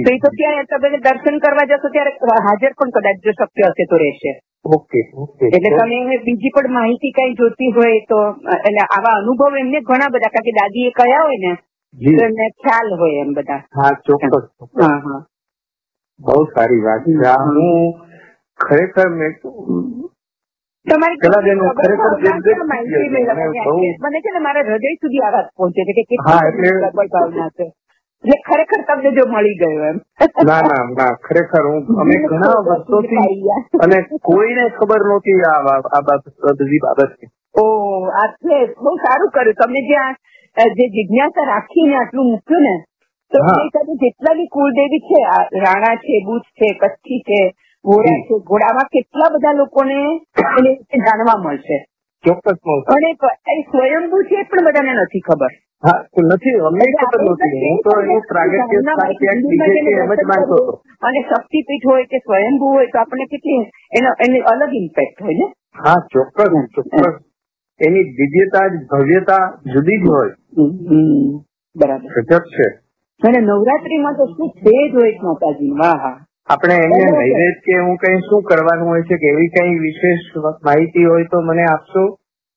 તો એ તો ત્યારે તમે દર્શન કરવા જશો ત્યારે હાજર પણ કદાચ જો શક્ય હશે તો રહેશે. Okay okay. એટલે તમે બીજી પણ માહિતી કઈ જોતી હોય તો એટલે આવા અનુભવ એમને ઘણા બધા કારણ કે દાદી એ કયા હોય ને તો એમને ખ્યાલ હોય એમ બધા. હા ચોક્કસ ચોક્કસ. હા હા. બહુ સારી વાત હું ખરેખર મેં તમારી મને છે. ને મારા હૃદય સુધી આ વાત પહોંચે છે કે કેટલી ભાવના છે એટલે ખરેખર તમને જો મળી ગયો એમ. ના ના ના ખરેખર હું અમે ઘણા વર્ષોથી અને કોઈને ખબર નહોતી આ આ બાબત બધી ઓ આ છે બહુ સારું કર્યું. તમે જ્યાં જે જિજ્ઞાસા રાખીને આટલું મૂક્યું ને તો સાથે જેટલા બી કુળદેવી છે રાણા છે બુચ છે કચ્છી છે ઘોડા ઘોડામાં કેટલા બધા લોકોને એની વિશે જાણવા મળશે. ચોક્કસ છું. એ સ્વયંભૂ છે પણ બધાને નથી ખબર. હા નથી અમને ખબર નહોતી. હું તો એનું પ્રાગટ્ય સ્થાન ક્યાંક બીજે કે એમ જ માનતો હતો. અને શક્તિપીઠ હોય કે સ્વયંભૂ હોય તો આપણને કેટલી એનો એની અલગ ઇમ્પેક્ટ હોય ને? હા ચોક્કસ ચોક્કસ. એની દિવ્યતા ભવ્યતા જુદી જ હોય. બરાબર. છે. અને નવરાત્રીમાં તો શું તેજ હોય માતાજી વાહ હા આપણે એને નૈવેદ્ય કે હું કઈ શું કરવાનું હોય છે કે એવી કઈ વિશેષ માહિતી હોય તો મને આપશો?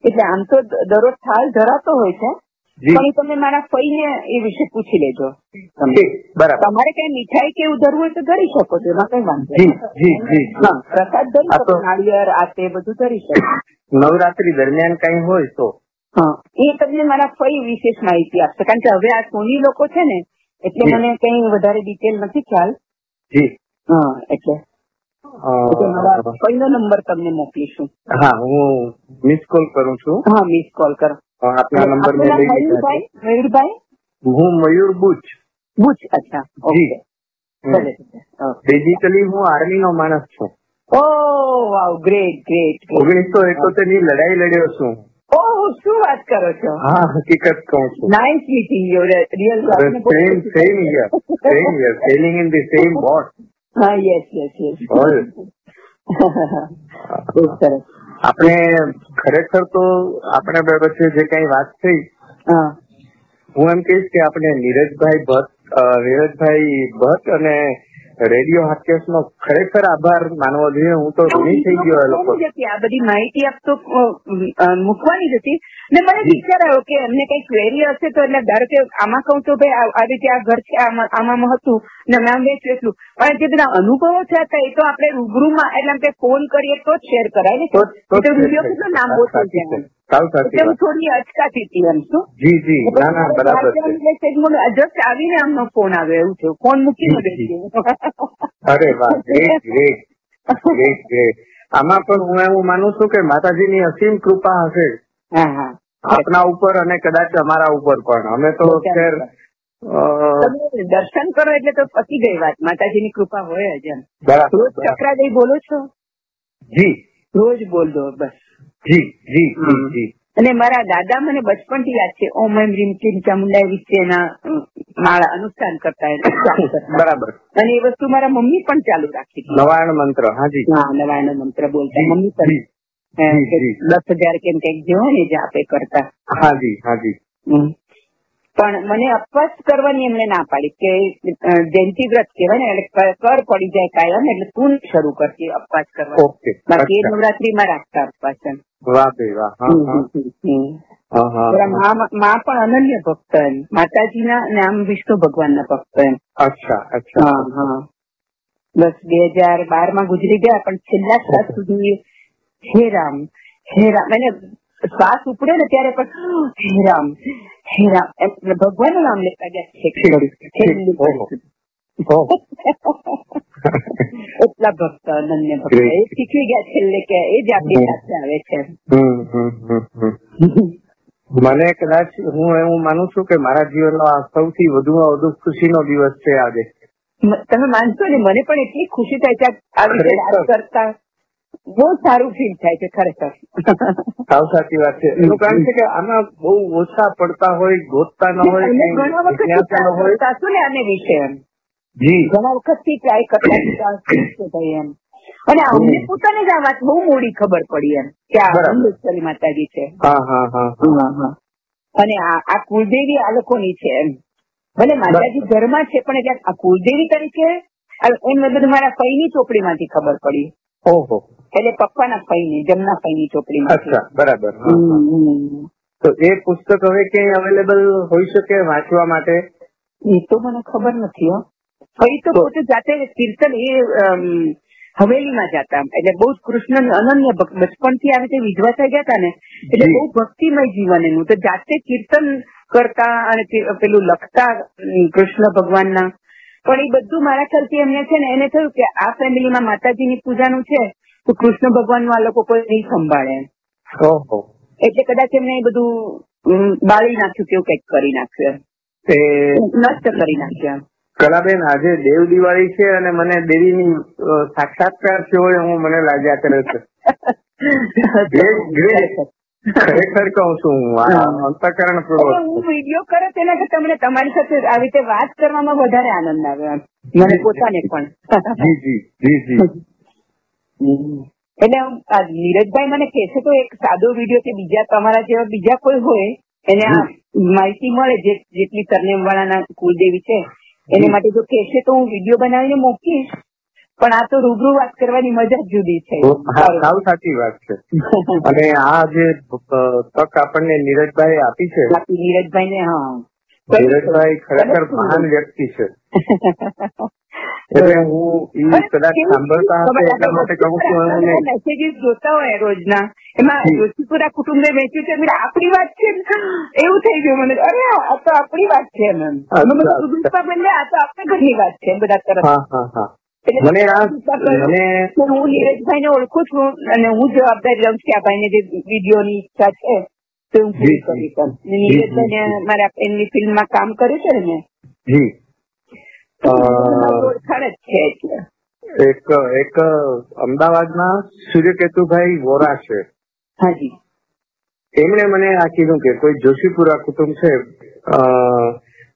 એટલે આમ તો દરરોજ થાળ ધરાતો હોય છે. પણ તમે મારા ફઈને એ વિશે પૂછી લેજો. બરાબર. તમારે કઈ મીઠાઈ કે એવું ધરવું હોય તો ધરી શકો છો એમાં કઈ વાંધો હા પ્રસાદ ધરી શકો નાળિયેર આ તે બધું ધરી શકો. નવરાત્રી દરમિયાન કઈ હોય તો? હા એ તમને મારા ફઈ વિશેષ માહિતી આપશે. કારણ કે હવે આ સોની લોકો છે ને એટલે મને કઈ વધારે ડિટેલ નથી ખ્યાલ. જી. હા એટલે. ફઈનો નંબર તમને મોકલીશું. હા હું મિસ કોલ કરું છું. હા મિસ કોલ કરો. આપના નંબર મેં લઈ લીધા મયુરભાઈ હું મયુર બુચ. બુચ અચ્છા ઓકે. બેઝિકલી હું આર્મી નો માણસ છું. ઓ વાવ ગ્રેટ ગ્રેટ ઓગણીસો એકોતેરની લડાઈ લડ્યો છું. ઓ શું વાત કરો છો? હા હકીકત કહું છું. Nice meeting you real same same year same year sailing in the same boat હા યસ યસ યસ ખૂબ સરસ આપણે ખરેખર તો આપણે બે વચ્ચે જે કઈ વાત થઈ હા. એમ કહીશ કે આપણે નીરજભાઈ ભટ્ટ નીરજભાઈ ભટ્ટ અને રેડિયો હાસ્કેસ નો ખરેખર આભાર માનવો જોઈએ હું તો ઋણી થઈ ગયો એ લોકો. આ બધી માહિતી આપતો મૂકવાની જ હતી ને મને વિચાર આવ્યો કે એમને કઈ ક્વેરી હશે તો એટલે ધારો કે આમાં કહું તો ભાઈ આ- રીતે આ ઘર છે આમાં હતું ને મેં વેચ્યું એટલું પણ જે બધા અનુભવો થયા હતા એ તો આપણે રૂબરૂમાં એટલે આમ ફોન કરીએ તો જ શેર કરાય ને તો વીડિયો. કેટલો લાંબો છે. સાવ સાચી વાત. થોડી અચકાતી હતી એમ શું? જી જી. ના ના બરાબર છે. જસ્ટ આવીને આમનો ફોન આવ્યો એવું છે ફોન મૂકી મળે. અરે વાહ ગ્રેટ ગ્રેટ ગ્રેટ ગ્રેટ આમાં પણ હું એવું માનું છું કે માતાજીની અસીમ કૃપા હશે. હા હા. આપના ઉપર અને કદાચ અમારા ઉપર પણ. અમે તો ખેર દર્શન કરો એટલે તો પતી ગઈ વાત. માતાજીની કૃપા હોય જ એમ. રોજ. ચક્રાદય બોલો છો? જી. રોજ બોલ દો બસ. જી જી જી અને મારા દાદા મને બચપનથી યાદ છે. ઓમ એમ રીમ ક્લીમ ચામુંડા વિશેના માળા અનુષ્ઠાન કરતા. બરાબર. અને એ વસ્તુ મારા મમ્મી પણ ચાલુ રાખી નવાયણ મંત્ર હાજી હા નવાયણ મંત્ર બોલતા. મમ્મી પણ. દસ હજાર કેમ કંઈક જે હોય ને જે આપે કરતા. હાજી હાજી. પણ મને અપવાસ કરવાની એમણે ના પાડી કે જયંતિ વ્રત કહેવાય ને એટલે કર- પડી જાય કાયમ એટલે તું શરૂ કરતી અપવાસ કરવા બાકી એ. નવરાત્રીમાં રાખતા અપવાસ મા પણ અનન્ય ભક્ત માતાજીના અને આમ વિષ્ણુ ભગવાનના ભક્ત અચ્છા અચ્છા. હા બસ બે હજાર બારમાં ગુજરી ગયા પણ છેલ્લા શ્વાસ સુધી હે રામ હે રામ. એને શ્વાસ ઉપડે ને ત્યારે પણ હે રામ. હે રામ એમ ભગવાનનું નામ લેતા ગયા છે છેલ્લી ઓહો. ઓહો. એટલા ભક્ત અનન્ય ભક્ત એ શીખવી ગયા છેલ્લે કે એ જ આપણી સાથે આવે છે હમ, હમ, હમ, હમ. મને કદાચ હું એવું માનું છું કે મારા જીવનનો આ સૌથી વધુમાં વધુ ખુશીનો દિવસ છે આજે તમે માનશો ને મને પણ એટલી ખુશી થાય છે આ વિશે વાત કરતા બહુ સારું ફીલ થાય છે ખરેખર. સાવ સાચી વાત છે. એનું કારણ છે કે આમાં બહુ ઓછા પડતા હોય ગોતતા ન હોય ઘણા વખત જિજ્ઞાસા ન આને વિશે એમ. જી. ઘણા વખતથી ટ્રાય કરતા શું ભાઈ એમ. અને અમને પોતાને જ આ વાત બહુ મોડી ખબર પડી એમ કે આ. અમૃતસરી માતાજી છે. અને આ કુલદેવી આ લોકોની છે એમ. ભલે માતાજી ઘરમાં છે પણ એટલે આ કુળદેવી તરીકે એમ બધું મારા ફઈની ચોપડીમાંથી ખબર પડી. ઓહો. એટલે પપ્પાના ફઈની જમના ફઈની ચોપડીમાંથી. અચ્છા બરાબર. તો એ પુસ્તક હવે ક્યાંય અવેલેબલ હોઈ શકે વાંચવા માટે? એ તો મને ખબર નથી હો. ફઈ તો પોતે જાતે કીર્તન એ હવેલીમાં જતા. એટલે બહુ કૃષ્ણ અનન્ય બચપણથી આવી રીતે વિધવા થઈ ગયા હતા ને એટલે. બહુ ભક્તિમય જીવન એનું. તો જાતે કીર્તન કરતા અને પેલું લખતા કૃષ્ણ ભગવાનના. પણ એ બધું મારા ખ્યાલથી એમને છે ને એને થયું કે આ ફેમિલીમાં માતાજીની પૂજાનું છે તો કૃષ્ણ ભગવાનનું આ લોકો કોઈ નહીં સંભાળે. એટલે કદાચ એમને એ બધું બાળી નાખ્યું કેવું કંઈક કરી નાખ્યું નષ્ટ કરી નાખ્યા કલાબેન આજે દેવ દિવાળી છે અને મને દેવીની સાક્ષાત્કાર થયો હોય હું મને લાગ્યા કરે છે. ખરેખર કહું છું અંતકરણ હું. વીડિયો કરે તેના કરતા મને તમારી સાથે આવી રીતે વાત કરવામાં વધારે આનંદ આવે એમ. મને પોતાને પણ. જી જી જી જી. એટલે આ નીરજભાઈ મને કહેશે તો એક સાદો વીડિયો કે બીજા તમારા જેવા બીજા કોઈ હોય એને આ માહિતી મળે જે જેટલી સરનેમ વાળાના કુલદેવી છે એને માટે જો કહેશે તો હું વીડિયો બનાવીને મોકલીશ પણ આ તો રૂબરૂ વાત કરવાની મજા જુદી છે. સાવ સાચી વાત છે. અને આ જે તક આપણને નીરજભાઈ આપી છે. નીરજભાઈ ને હા. નીરજભાઈ ખરેખર મહાન વ્યક્તિ છે. એટલે હું એ કદાચ સાંભળતા હશે એટલા માટે કહું છું મેસેજીસ જોતા હોય રોજના. એમાં જોશીપુરા કુટુંબે વેચ્યું છે. એટલે આપણી વાત છે ને. એવું થઈ ગયું મને. અરે આ તો આપણી વાત છે એમ આ તો આપણા ઘરની વાત છે બધા તરફ. મને મને હું નીરજભાઈ ને ઓળખું છું અને હું જવાબદારી લઉં છું કે આ ભાઈને જે વીડિયો ની ઈચ્છા છે તો હું પૂરી કરી નીરજભાઈ ને મારે એમની ફિલ્મમાં કામ કર્યું છે ને મેં? એક એક અમદાવાદના સૂર્યકેતુભાઈ વોરા છે. હાજી. એમણે મને આ કીધું કે કોઈ જોશીપુરા કુટુંબ છે અ,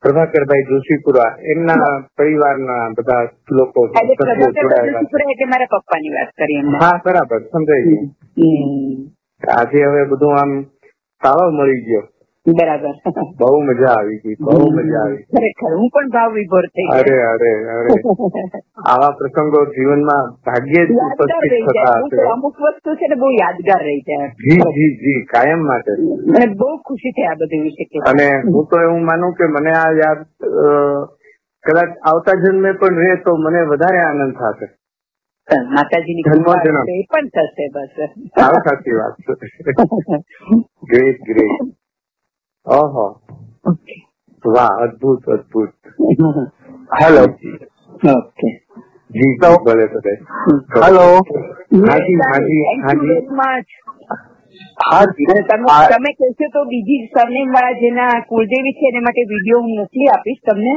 પ્રભાકરભાઈ જોશીપુરા એમના પરિવારના બધા લોકો મારા પપ્પાની વાત કરી હા બરાબર સમજાય આજે હવે બધું આમ તાળો મળી ગયો. બરાબર. બહુ મજા આવી હતી બહુ મજા આવી ખરેખર હું પણ ભાવ વિભોર થઈ અરે અરે અરે. આવા પ્રસંગો જીવનમાં ભાગ્યે જ ઉપસ્થિત થતા હશે. અમુક વસ્તુ છે ને બહુ યાદગાર રહી જાય. જી જી જી કાયમ માટે. મને બહુ ખુશી થઈ આ બધું વિશે અને હું તો એવું માનું કે મને આ યાદ કદાચ આવતા જન્મે પણ રહે તો મને વધારે આનંદ થશે. માતાજીની જન્મો. એ પણ થશે બસ. સાવ સાચી વાત ગ્રેટ ગ્રેટ ઓહો. વાહ અદભુત અદભુત. હેલો ઓકે જી ભલે ભલે. હેલો હાજી હાજી હાજી. તમે તમે કહેશો તો બીજી સરનેમ વાળા જેના કુલદેવી છે એના માટે વીડિયો હું મોકલી આપીશ તમને.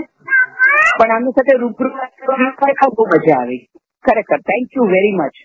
પણ આમની સાથે રૂબરૂ ખરેખર બહુ મજા આવી. ખરેખર થેન્ક યુ વેરી મચ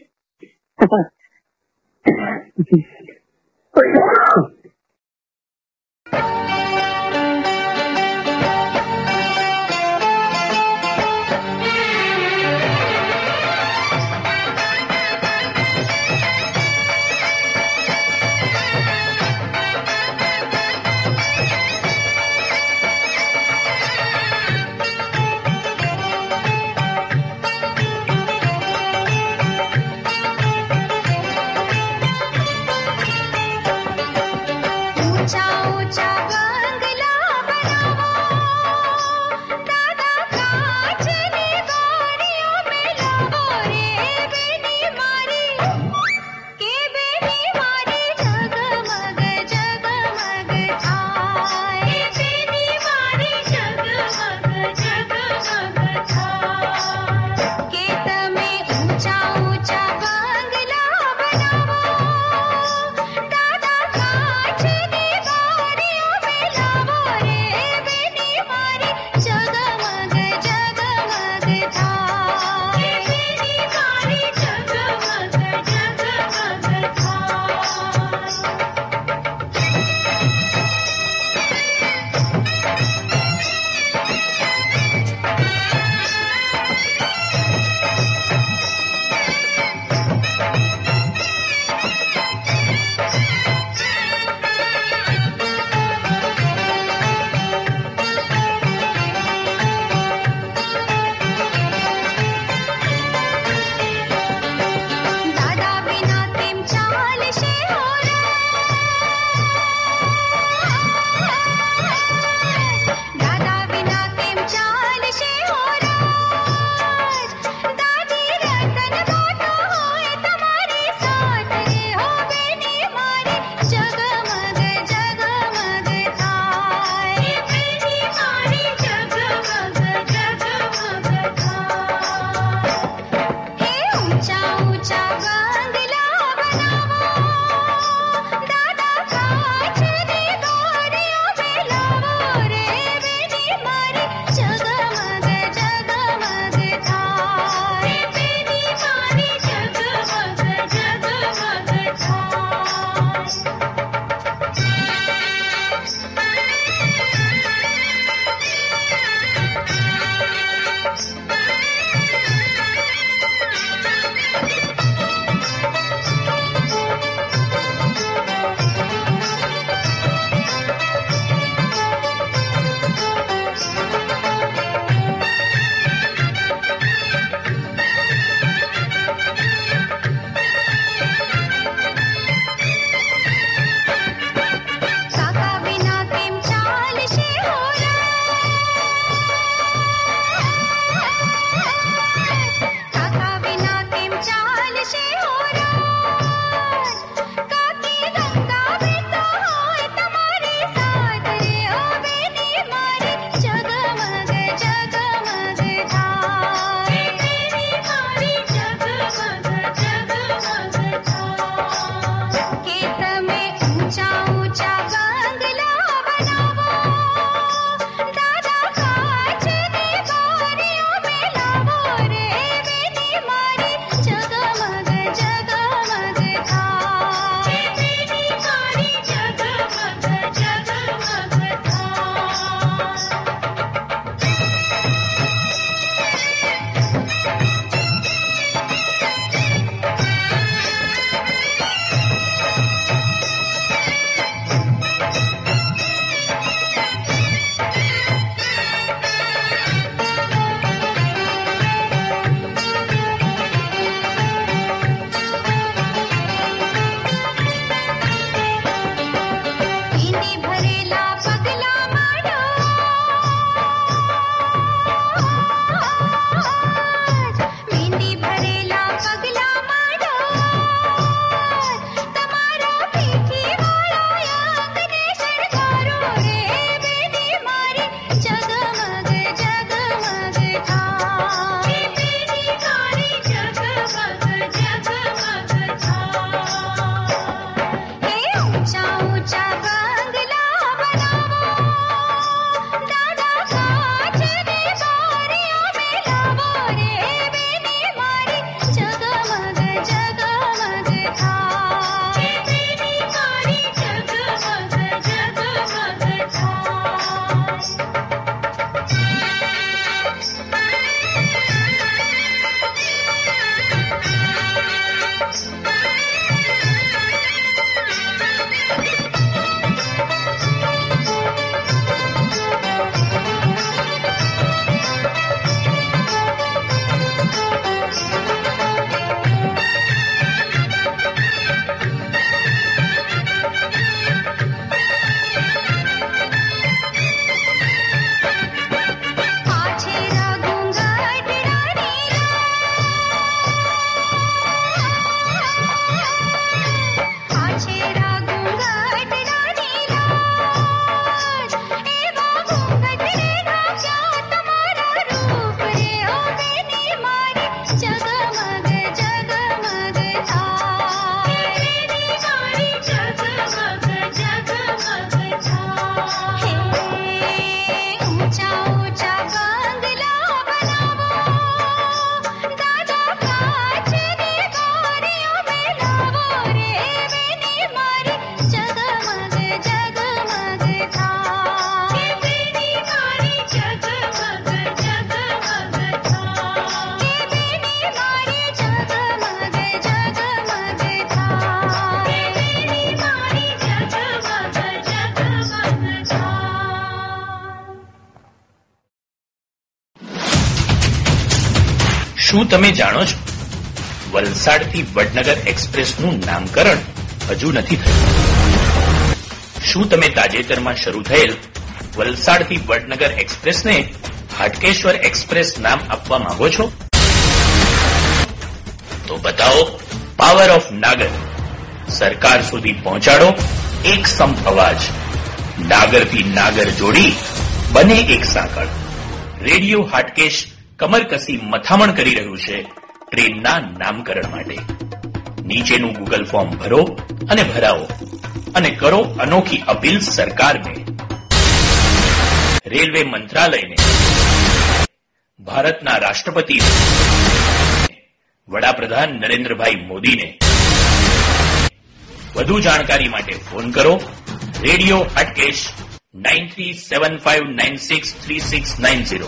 તમે જાણો છો? વલસાડથી વડનગર એક્સપ્રેસનું નામકરણ હજુ નથી થયું. શું તમે તાજેતરમાં શરૂ થયેલ વલસાડથી વડનગર એક્સપ્રેસને હાટકેશ્વર એક્સપ્રેસ નામ આપવા માંગો છો? તો બતાવો, પાવર ઓફ નાગર. સરકાર સુધી પહોંચાડો, એક સમ અવાજ નાગરથી નાગર જોડી બને એક સાંકળ. રેડિયો હાટકેશ કમર કસી મથામણ કરી રહ્યું છે ટ્રેનના નામકરણ માટે. નીચેનું ગૂગલ ફોર્મ ભરો અને ભરાવો અને કરો અનોખી અપીલ સરકારને. રેલવે મંત્રાલયને. ભારતના રાષ્ટ્રપતિ વડાપ્રધાન નરેન્દ્રભાઈ મોદીને. વધુ જાણકારી માટે ફોન કરો radio Hatkesh nine three seven five nine six three six nine zero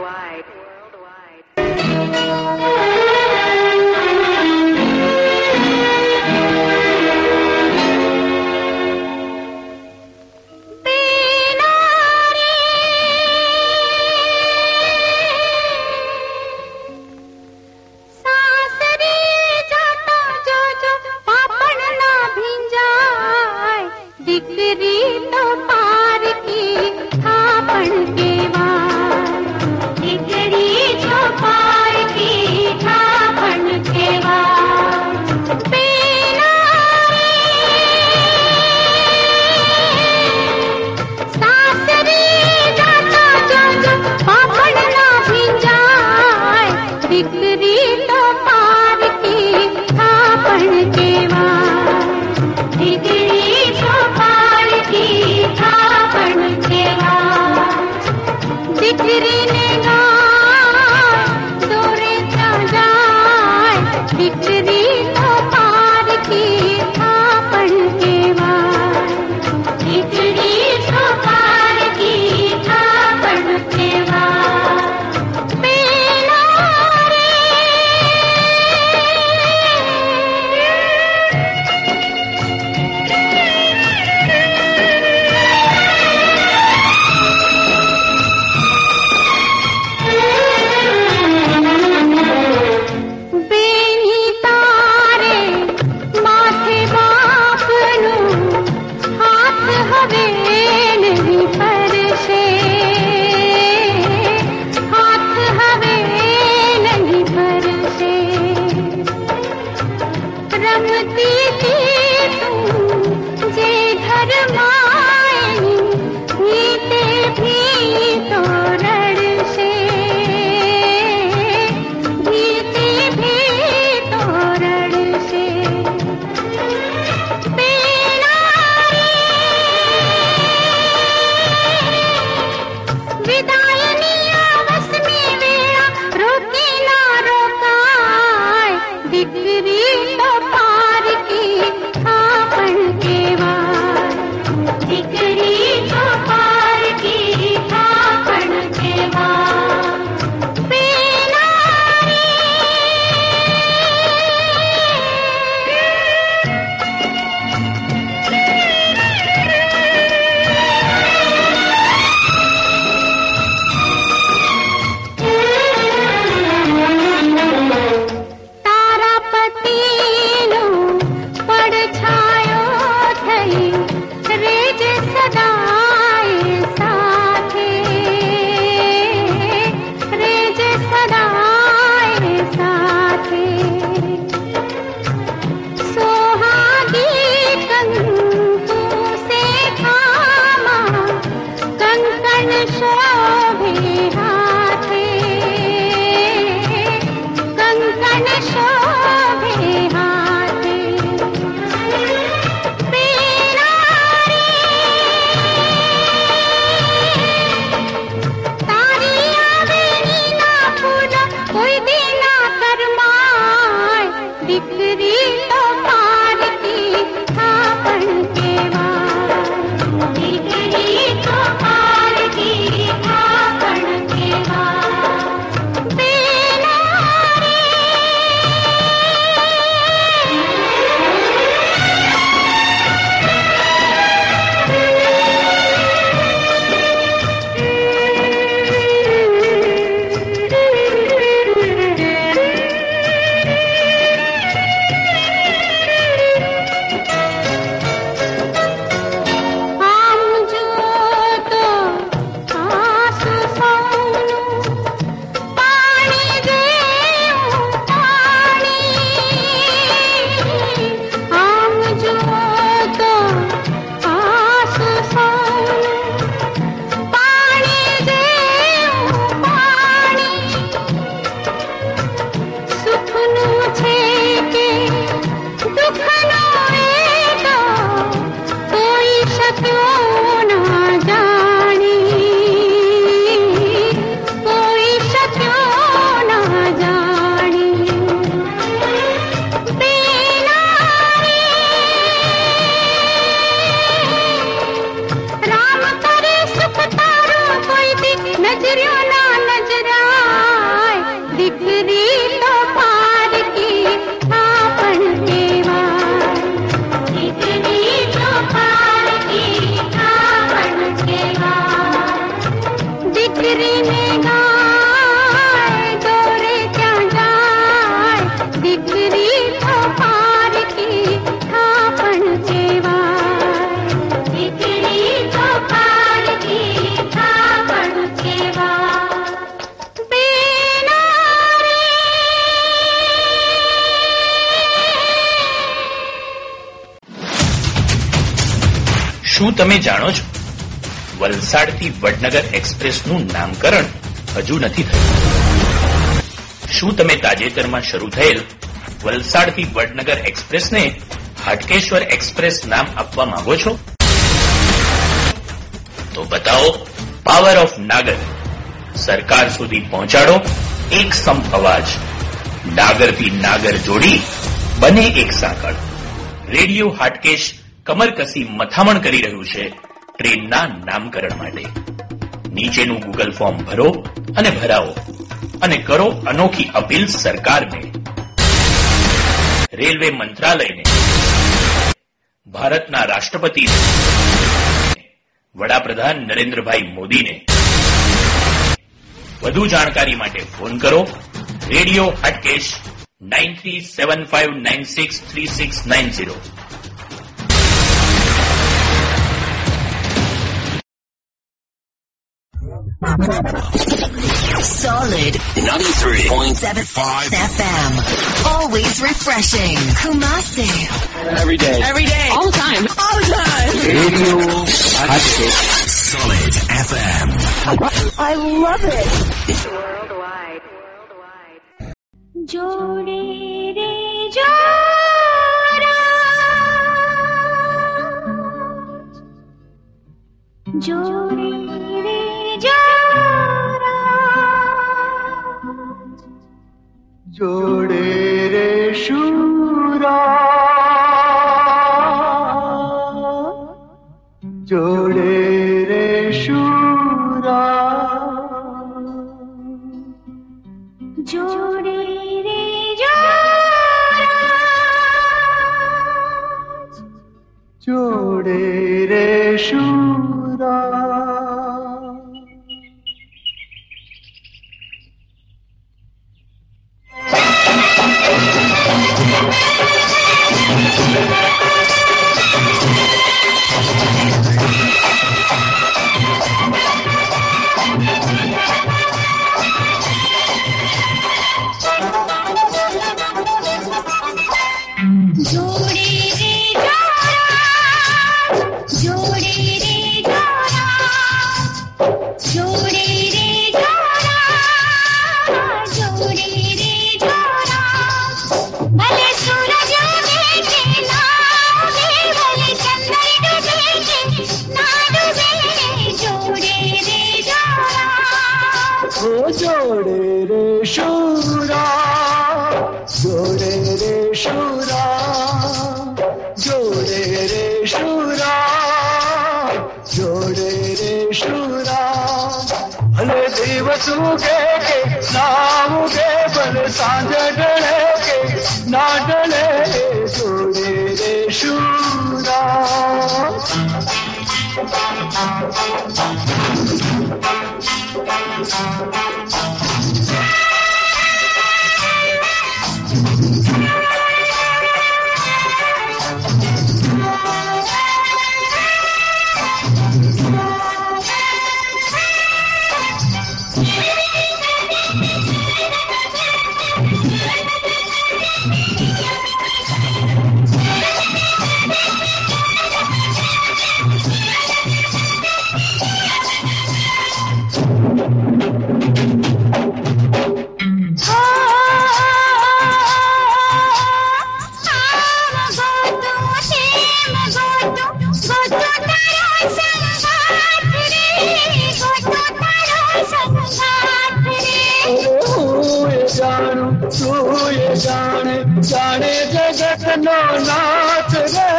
દીકરી એક્સપ્રેસનું નામકરણ હજુ નથી થયું. શું તમે તાજેતરમાં શરૂ થયેલ વલસાડથી વડનગર એક્સપ્રેસને હાટકેશ્વર એક્સપ્રેસ નામ આપવા માંગો છો? તો બતાવો, પાવર ઓફ નાગર સરકાર સુધી પહોંચાડો, એક સંપ અવાજ નાગરથી નાગર જોડી બને એક સાંકળ. રેડિયો હાટકેશ કમરકસી મથામણ કરી રહ્યું છે ટ્રેનના નામકરણ માટે. નીચેનું ગૂગલ ફોર્મ ભરો અને ભરાવો અને કરો અનોખી અપીલ સરકારને. રેલવે મંત્રાલયને. ભારતના રાષ્ટ્રપતિ વડાપ્રધાન નરેન્દ્રભાઈ મોદીને. વધુ જાણકારી માટે ફોન કરો radio Hatkesh nine three seven five nine six three six nine zero Solid 93.75 FM. Always refreshing. Kumasi. Every day. Every day. All the time. All the time. Radio Solid FM. I love it. Worldwide. Worldwide. Jodi re jara. Jode re জোড়ে রে সুরা জোড়ে রে সুরা জোড়ে রে জোড়ে রে সুরা ભલે દિવસ ઉગે કે ના ઉગે ભલે સાંજ ઢળે કે ના ઢળે જોડે રે શુરા હું નો નાથ રે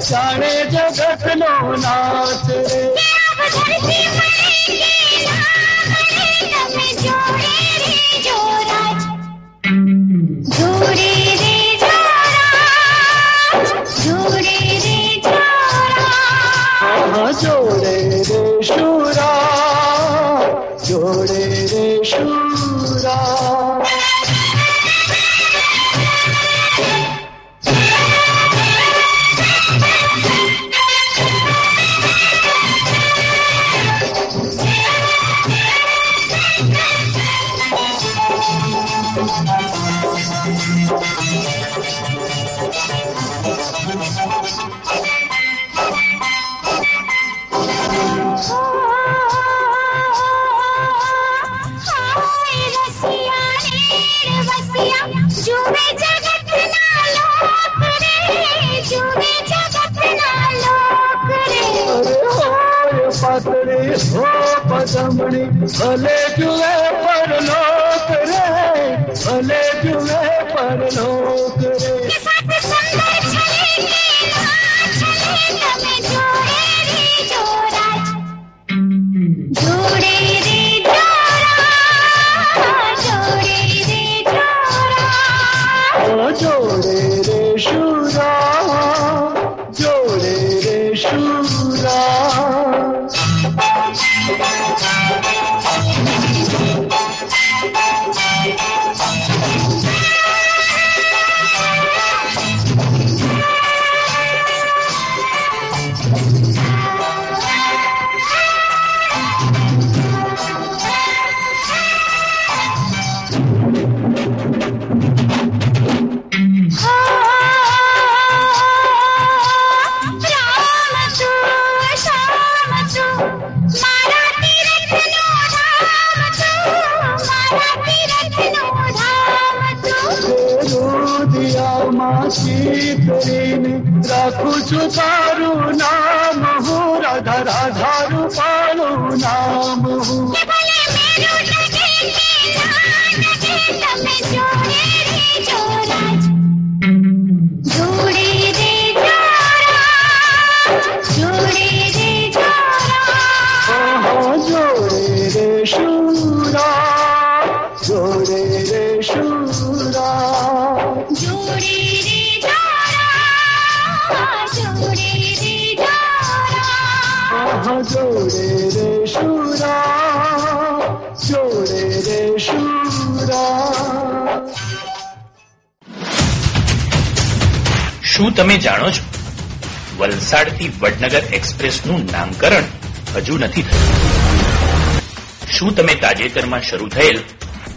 જાણે જગત નો નાથ રે. જાણી ભલે જુએ પરલોક રે ભલે જુએ પરલોક રે સાથ સુંદર શું તમે જાણો છો? વલસાડથી વડનગર એક્સપ્રેસનું નામકરણ હજુ નથી થયું. શું તમે તાજેતરમાં શરૂ થયેલ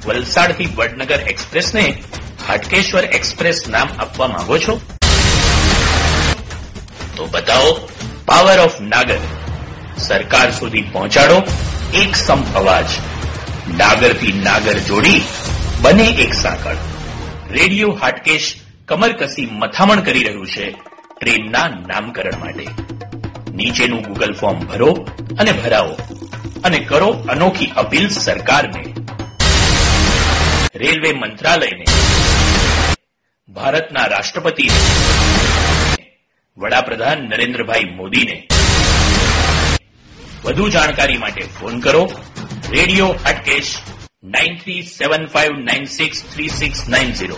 વલસાડથી વડનગર એક્સપ્રેસને હાટકેશ્વર એક્સપ્રેસ નામ આપવા માંગો છો? તો બતાવો, પાવર ઓફ નાગર સરકાર સુધી પહોંચાડો એક સમ અવાજ નાગરથી નાગર જોડી બને એક સાંકળ. રેડિયો હાટકેશ કમર કસી મથામણ કરી રહ્યું છે ટ્રેનના નામકરણ માટે. નીચેનું ગૂગલ ફોર્મ ભરો અને ભરાવો અને કરો અનોખી અપીલ સરકારને. રેલવે મંત્રાલયને. ભારતના રાષ્ટ્રપતિ વડાપ્રધાન નરેન્દ્રભાઈ મોદીને. વધુ જાણકારી માટે ફોન કરો radio Hatkesh nine three seven five nine six three six nine zero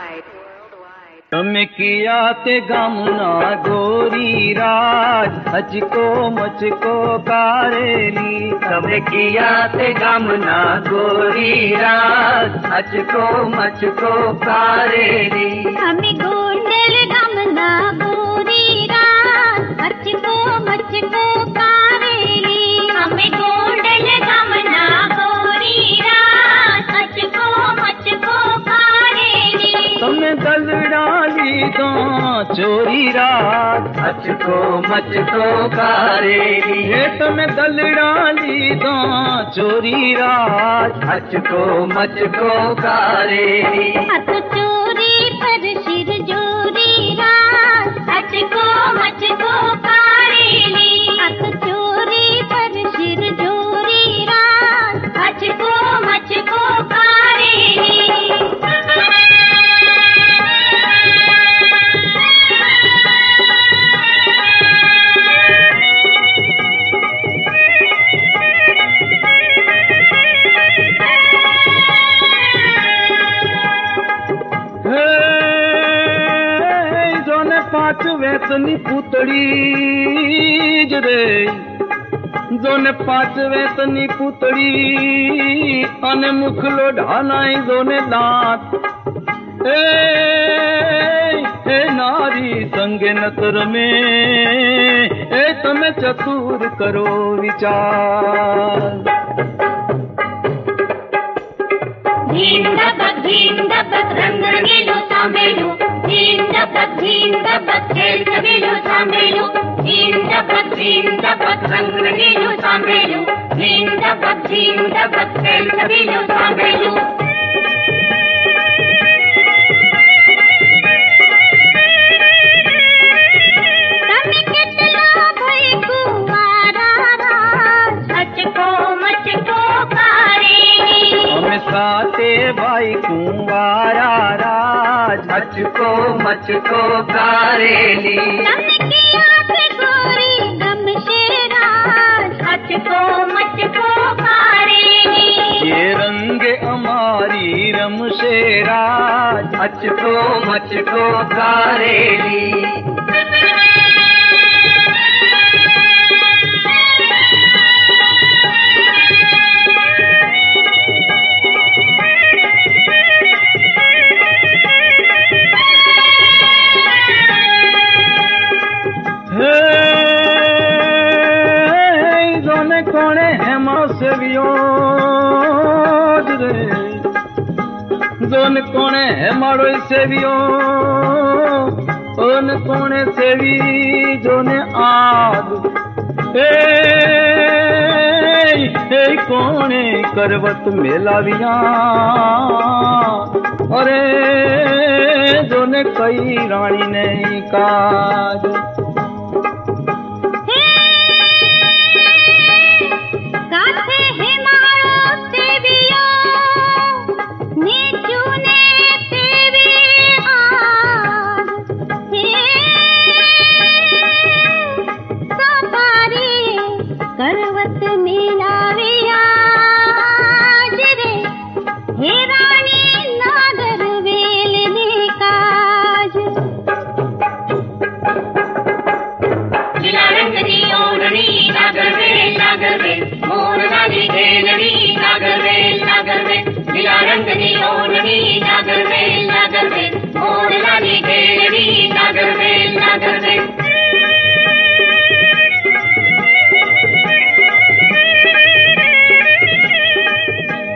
તમે કિયા તે ગામના ગોરી રાજ? હચકો મચકો કારેલી. તમે કિયા તે ગામના ગોરી રાજ? હચકો મચકો કારેલી. અમે ગોંડલ ગામના ગોરી રાજ. હચકો મચકો કારેલી. અમે ગોંડલ ગામના લીધો ચોરી રાત હચકો મચકો કારેલી હે તમે દલડા લીધો ચોરી રાત હચકો મચકો કારેલી હાથ ચોરી પર શિર જોરી રાત મચકો મચકો પૂતળી જ રે. જોને પાંચવે તની પૂતળી અને મુખલો ઢાનાઈ જોને દાંત. એ હે નારી સંગે નત રમે. એ તમે ચતુર કરો વિચાર. ધીમ ધબક ધીમ ધબક રંગ રંગેલું સાંભળ્યું ધીમ ધબક ધીમ ધબક ખેલ કબીલું સાંભળ્યું ધીમ ધબક ધીમ ધબક રંગ રંગીલું સાંભળ્યું ધીમ ધબક ધીમ मुझको मुझको कारेली ये रंग अमारी रम से राज मचको मचको कारेली હેમાડો સેવ્યો ઓન કોણે સેવી જોને આગ એ કોણે કરવત મેલાવ્યા? અરે, જોને કઈ રાણી નહીં કાજ? ઓરણી નાગરવેલ નાગરવેલ મોરલાની ઘેલણી નાગરવેલ નાગરવેલ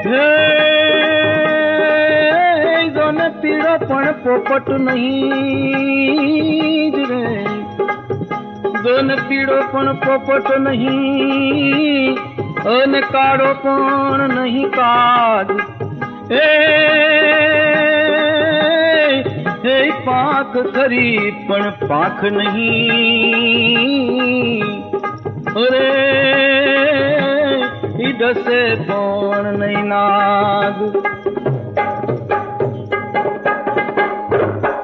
હે જોને પીળો પણ પોપટ નહીં જ રે જોને પીળો પણ પોપટ નહીં અને કાળો પણ નહીં કાગ એ હે પાંખ ખરી પણ પાંખ નહીં અરે ઈ દસે પણ નહીં નાગ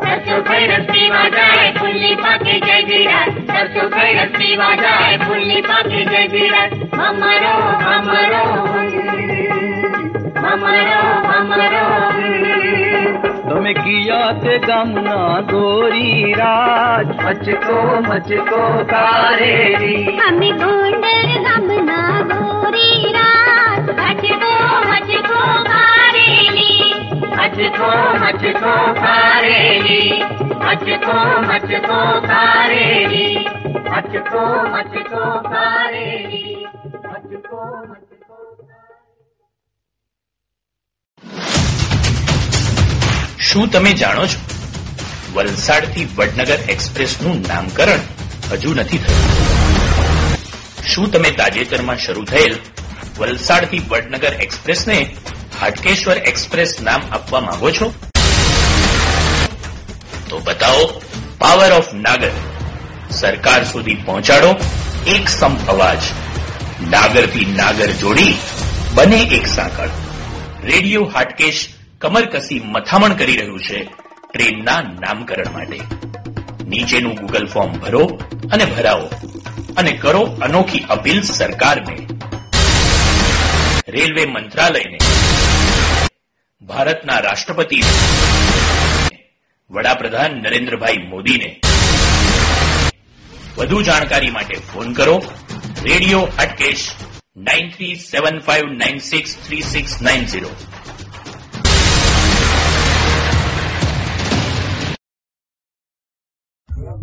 સરસો ભૈરવ પીવા જાય ફૂલની પાકે જય વિરાટ સરસો ભૈરવ પીવા જાય ફૂલની પાકે જય વિરાટ મમરો મમરો મમરો મમરો તમે કિયા તે ગામના દોરી રાજ? મચકો મચકો કારેરી. અમે ગોંડલ ગામના ગોરી રાત અચકો મચકો કારેલી અચકો મચકો કારેલી અચકો મચકો કારેલી અચકો મચકો શું તમે જાણો છો? વલસાડથી વડનગર એક્સપ્રેસનું નામકરણ હજુ નથી થયું. શું તમે તાજેતરમાં શરૂ થયેલ વલસાડથી વડનગર એક્સપ્રેસને હાટકેશ્વર એક્સપ્રેસ નામ આપવા માંગો છો? તો બતાવો, પાવર ઓફ નાગર. સરકાર સુધી પહોંચાડો એક સમ અવાજ નાગરથી નાગર જોડી બને એક સાંકળ. રેડિયો હાટકેશ કમર કસી મથામણ કરી રહ્યું છે. ટ્રેનના નામકરણ માટે. નીચેનું ગૂગલ ફોર્મ ભરો અને ભરાવો. અને કરો અનોખી અપીલ સરકારને. રેલવે મંત્રાલયને. ભારતના રાષ્ટ્રપતિ વડાપ્રધાન નરેન્દ્રભાઈ મોદીને. વધુ જાણકારી માટે ફોન કરો. Radio Hatkesh nine three seven five nine six three six nine zero.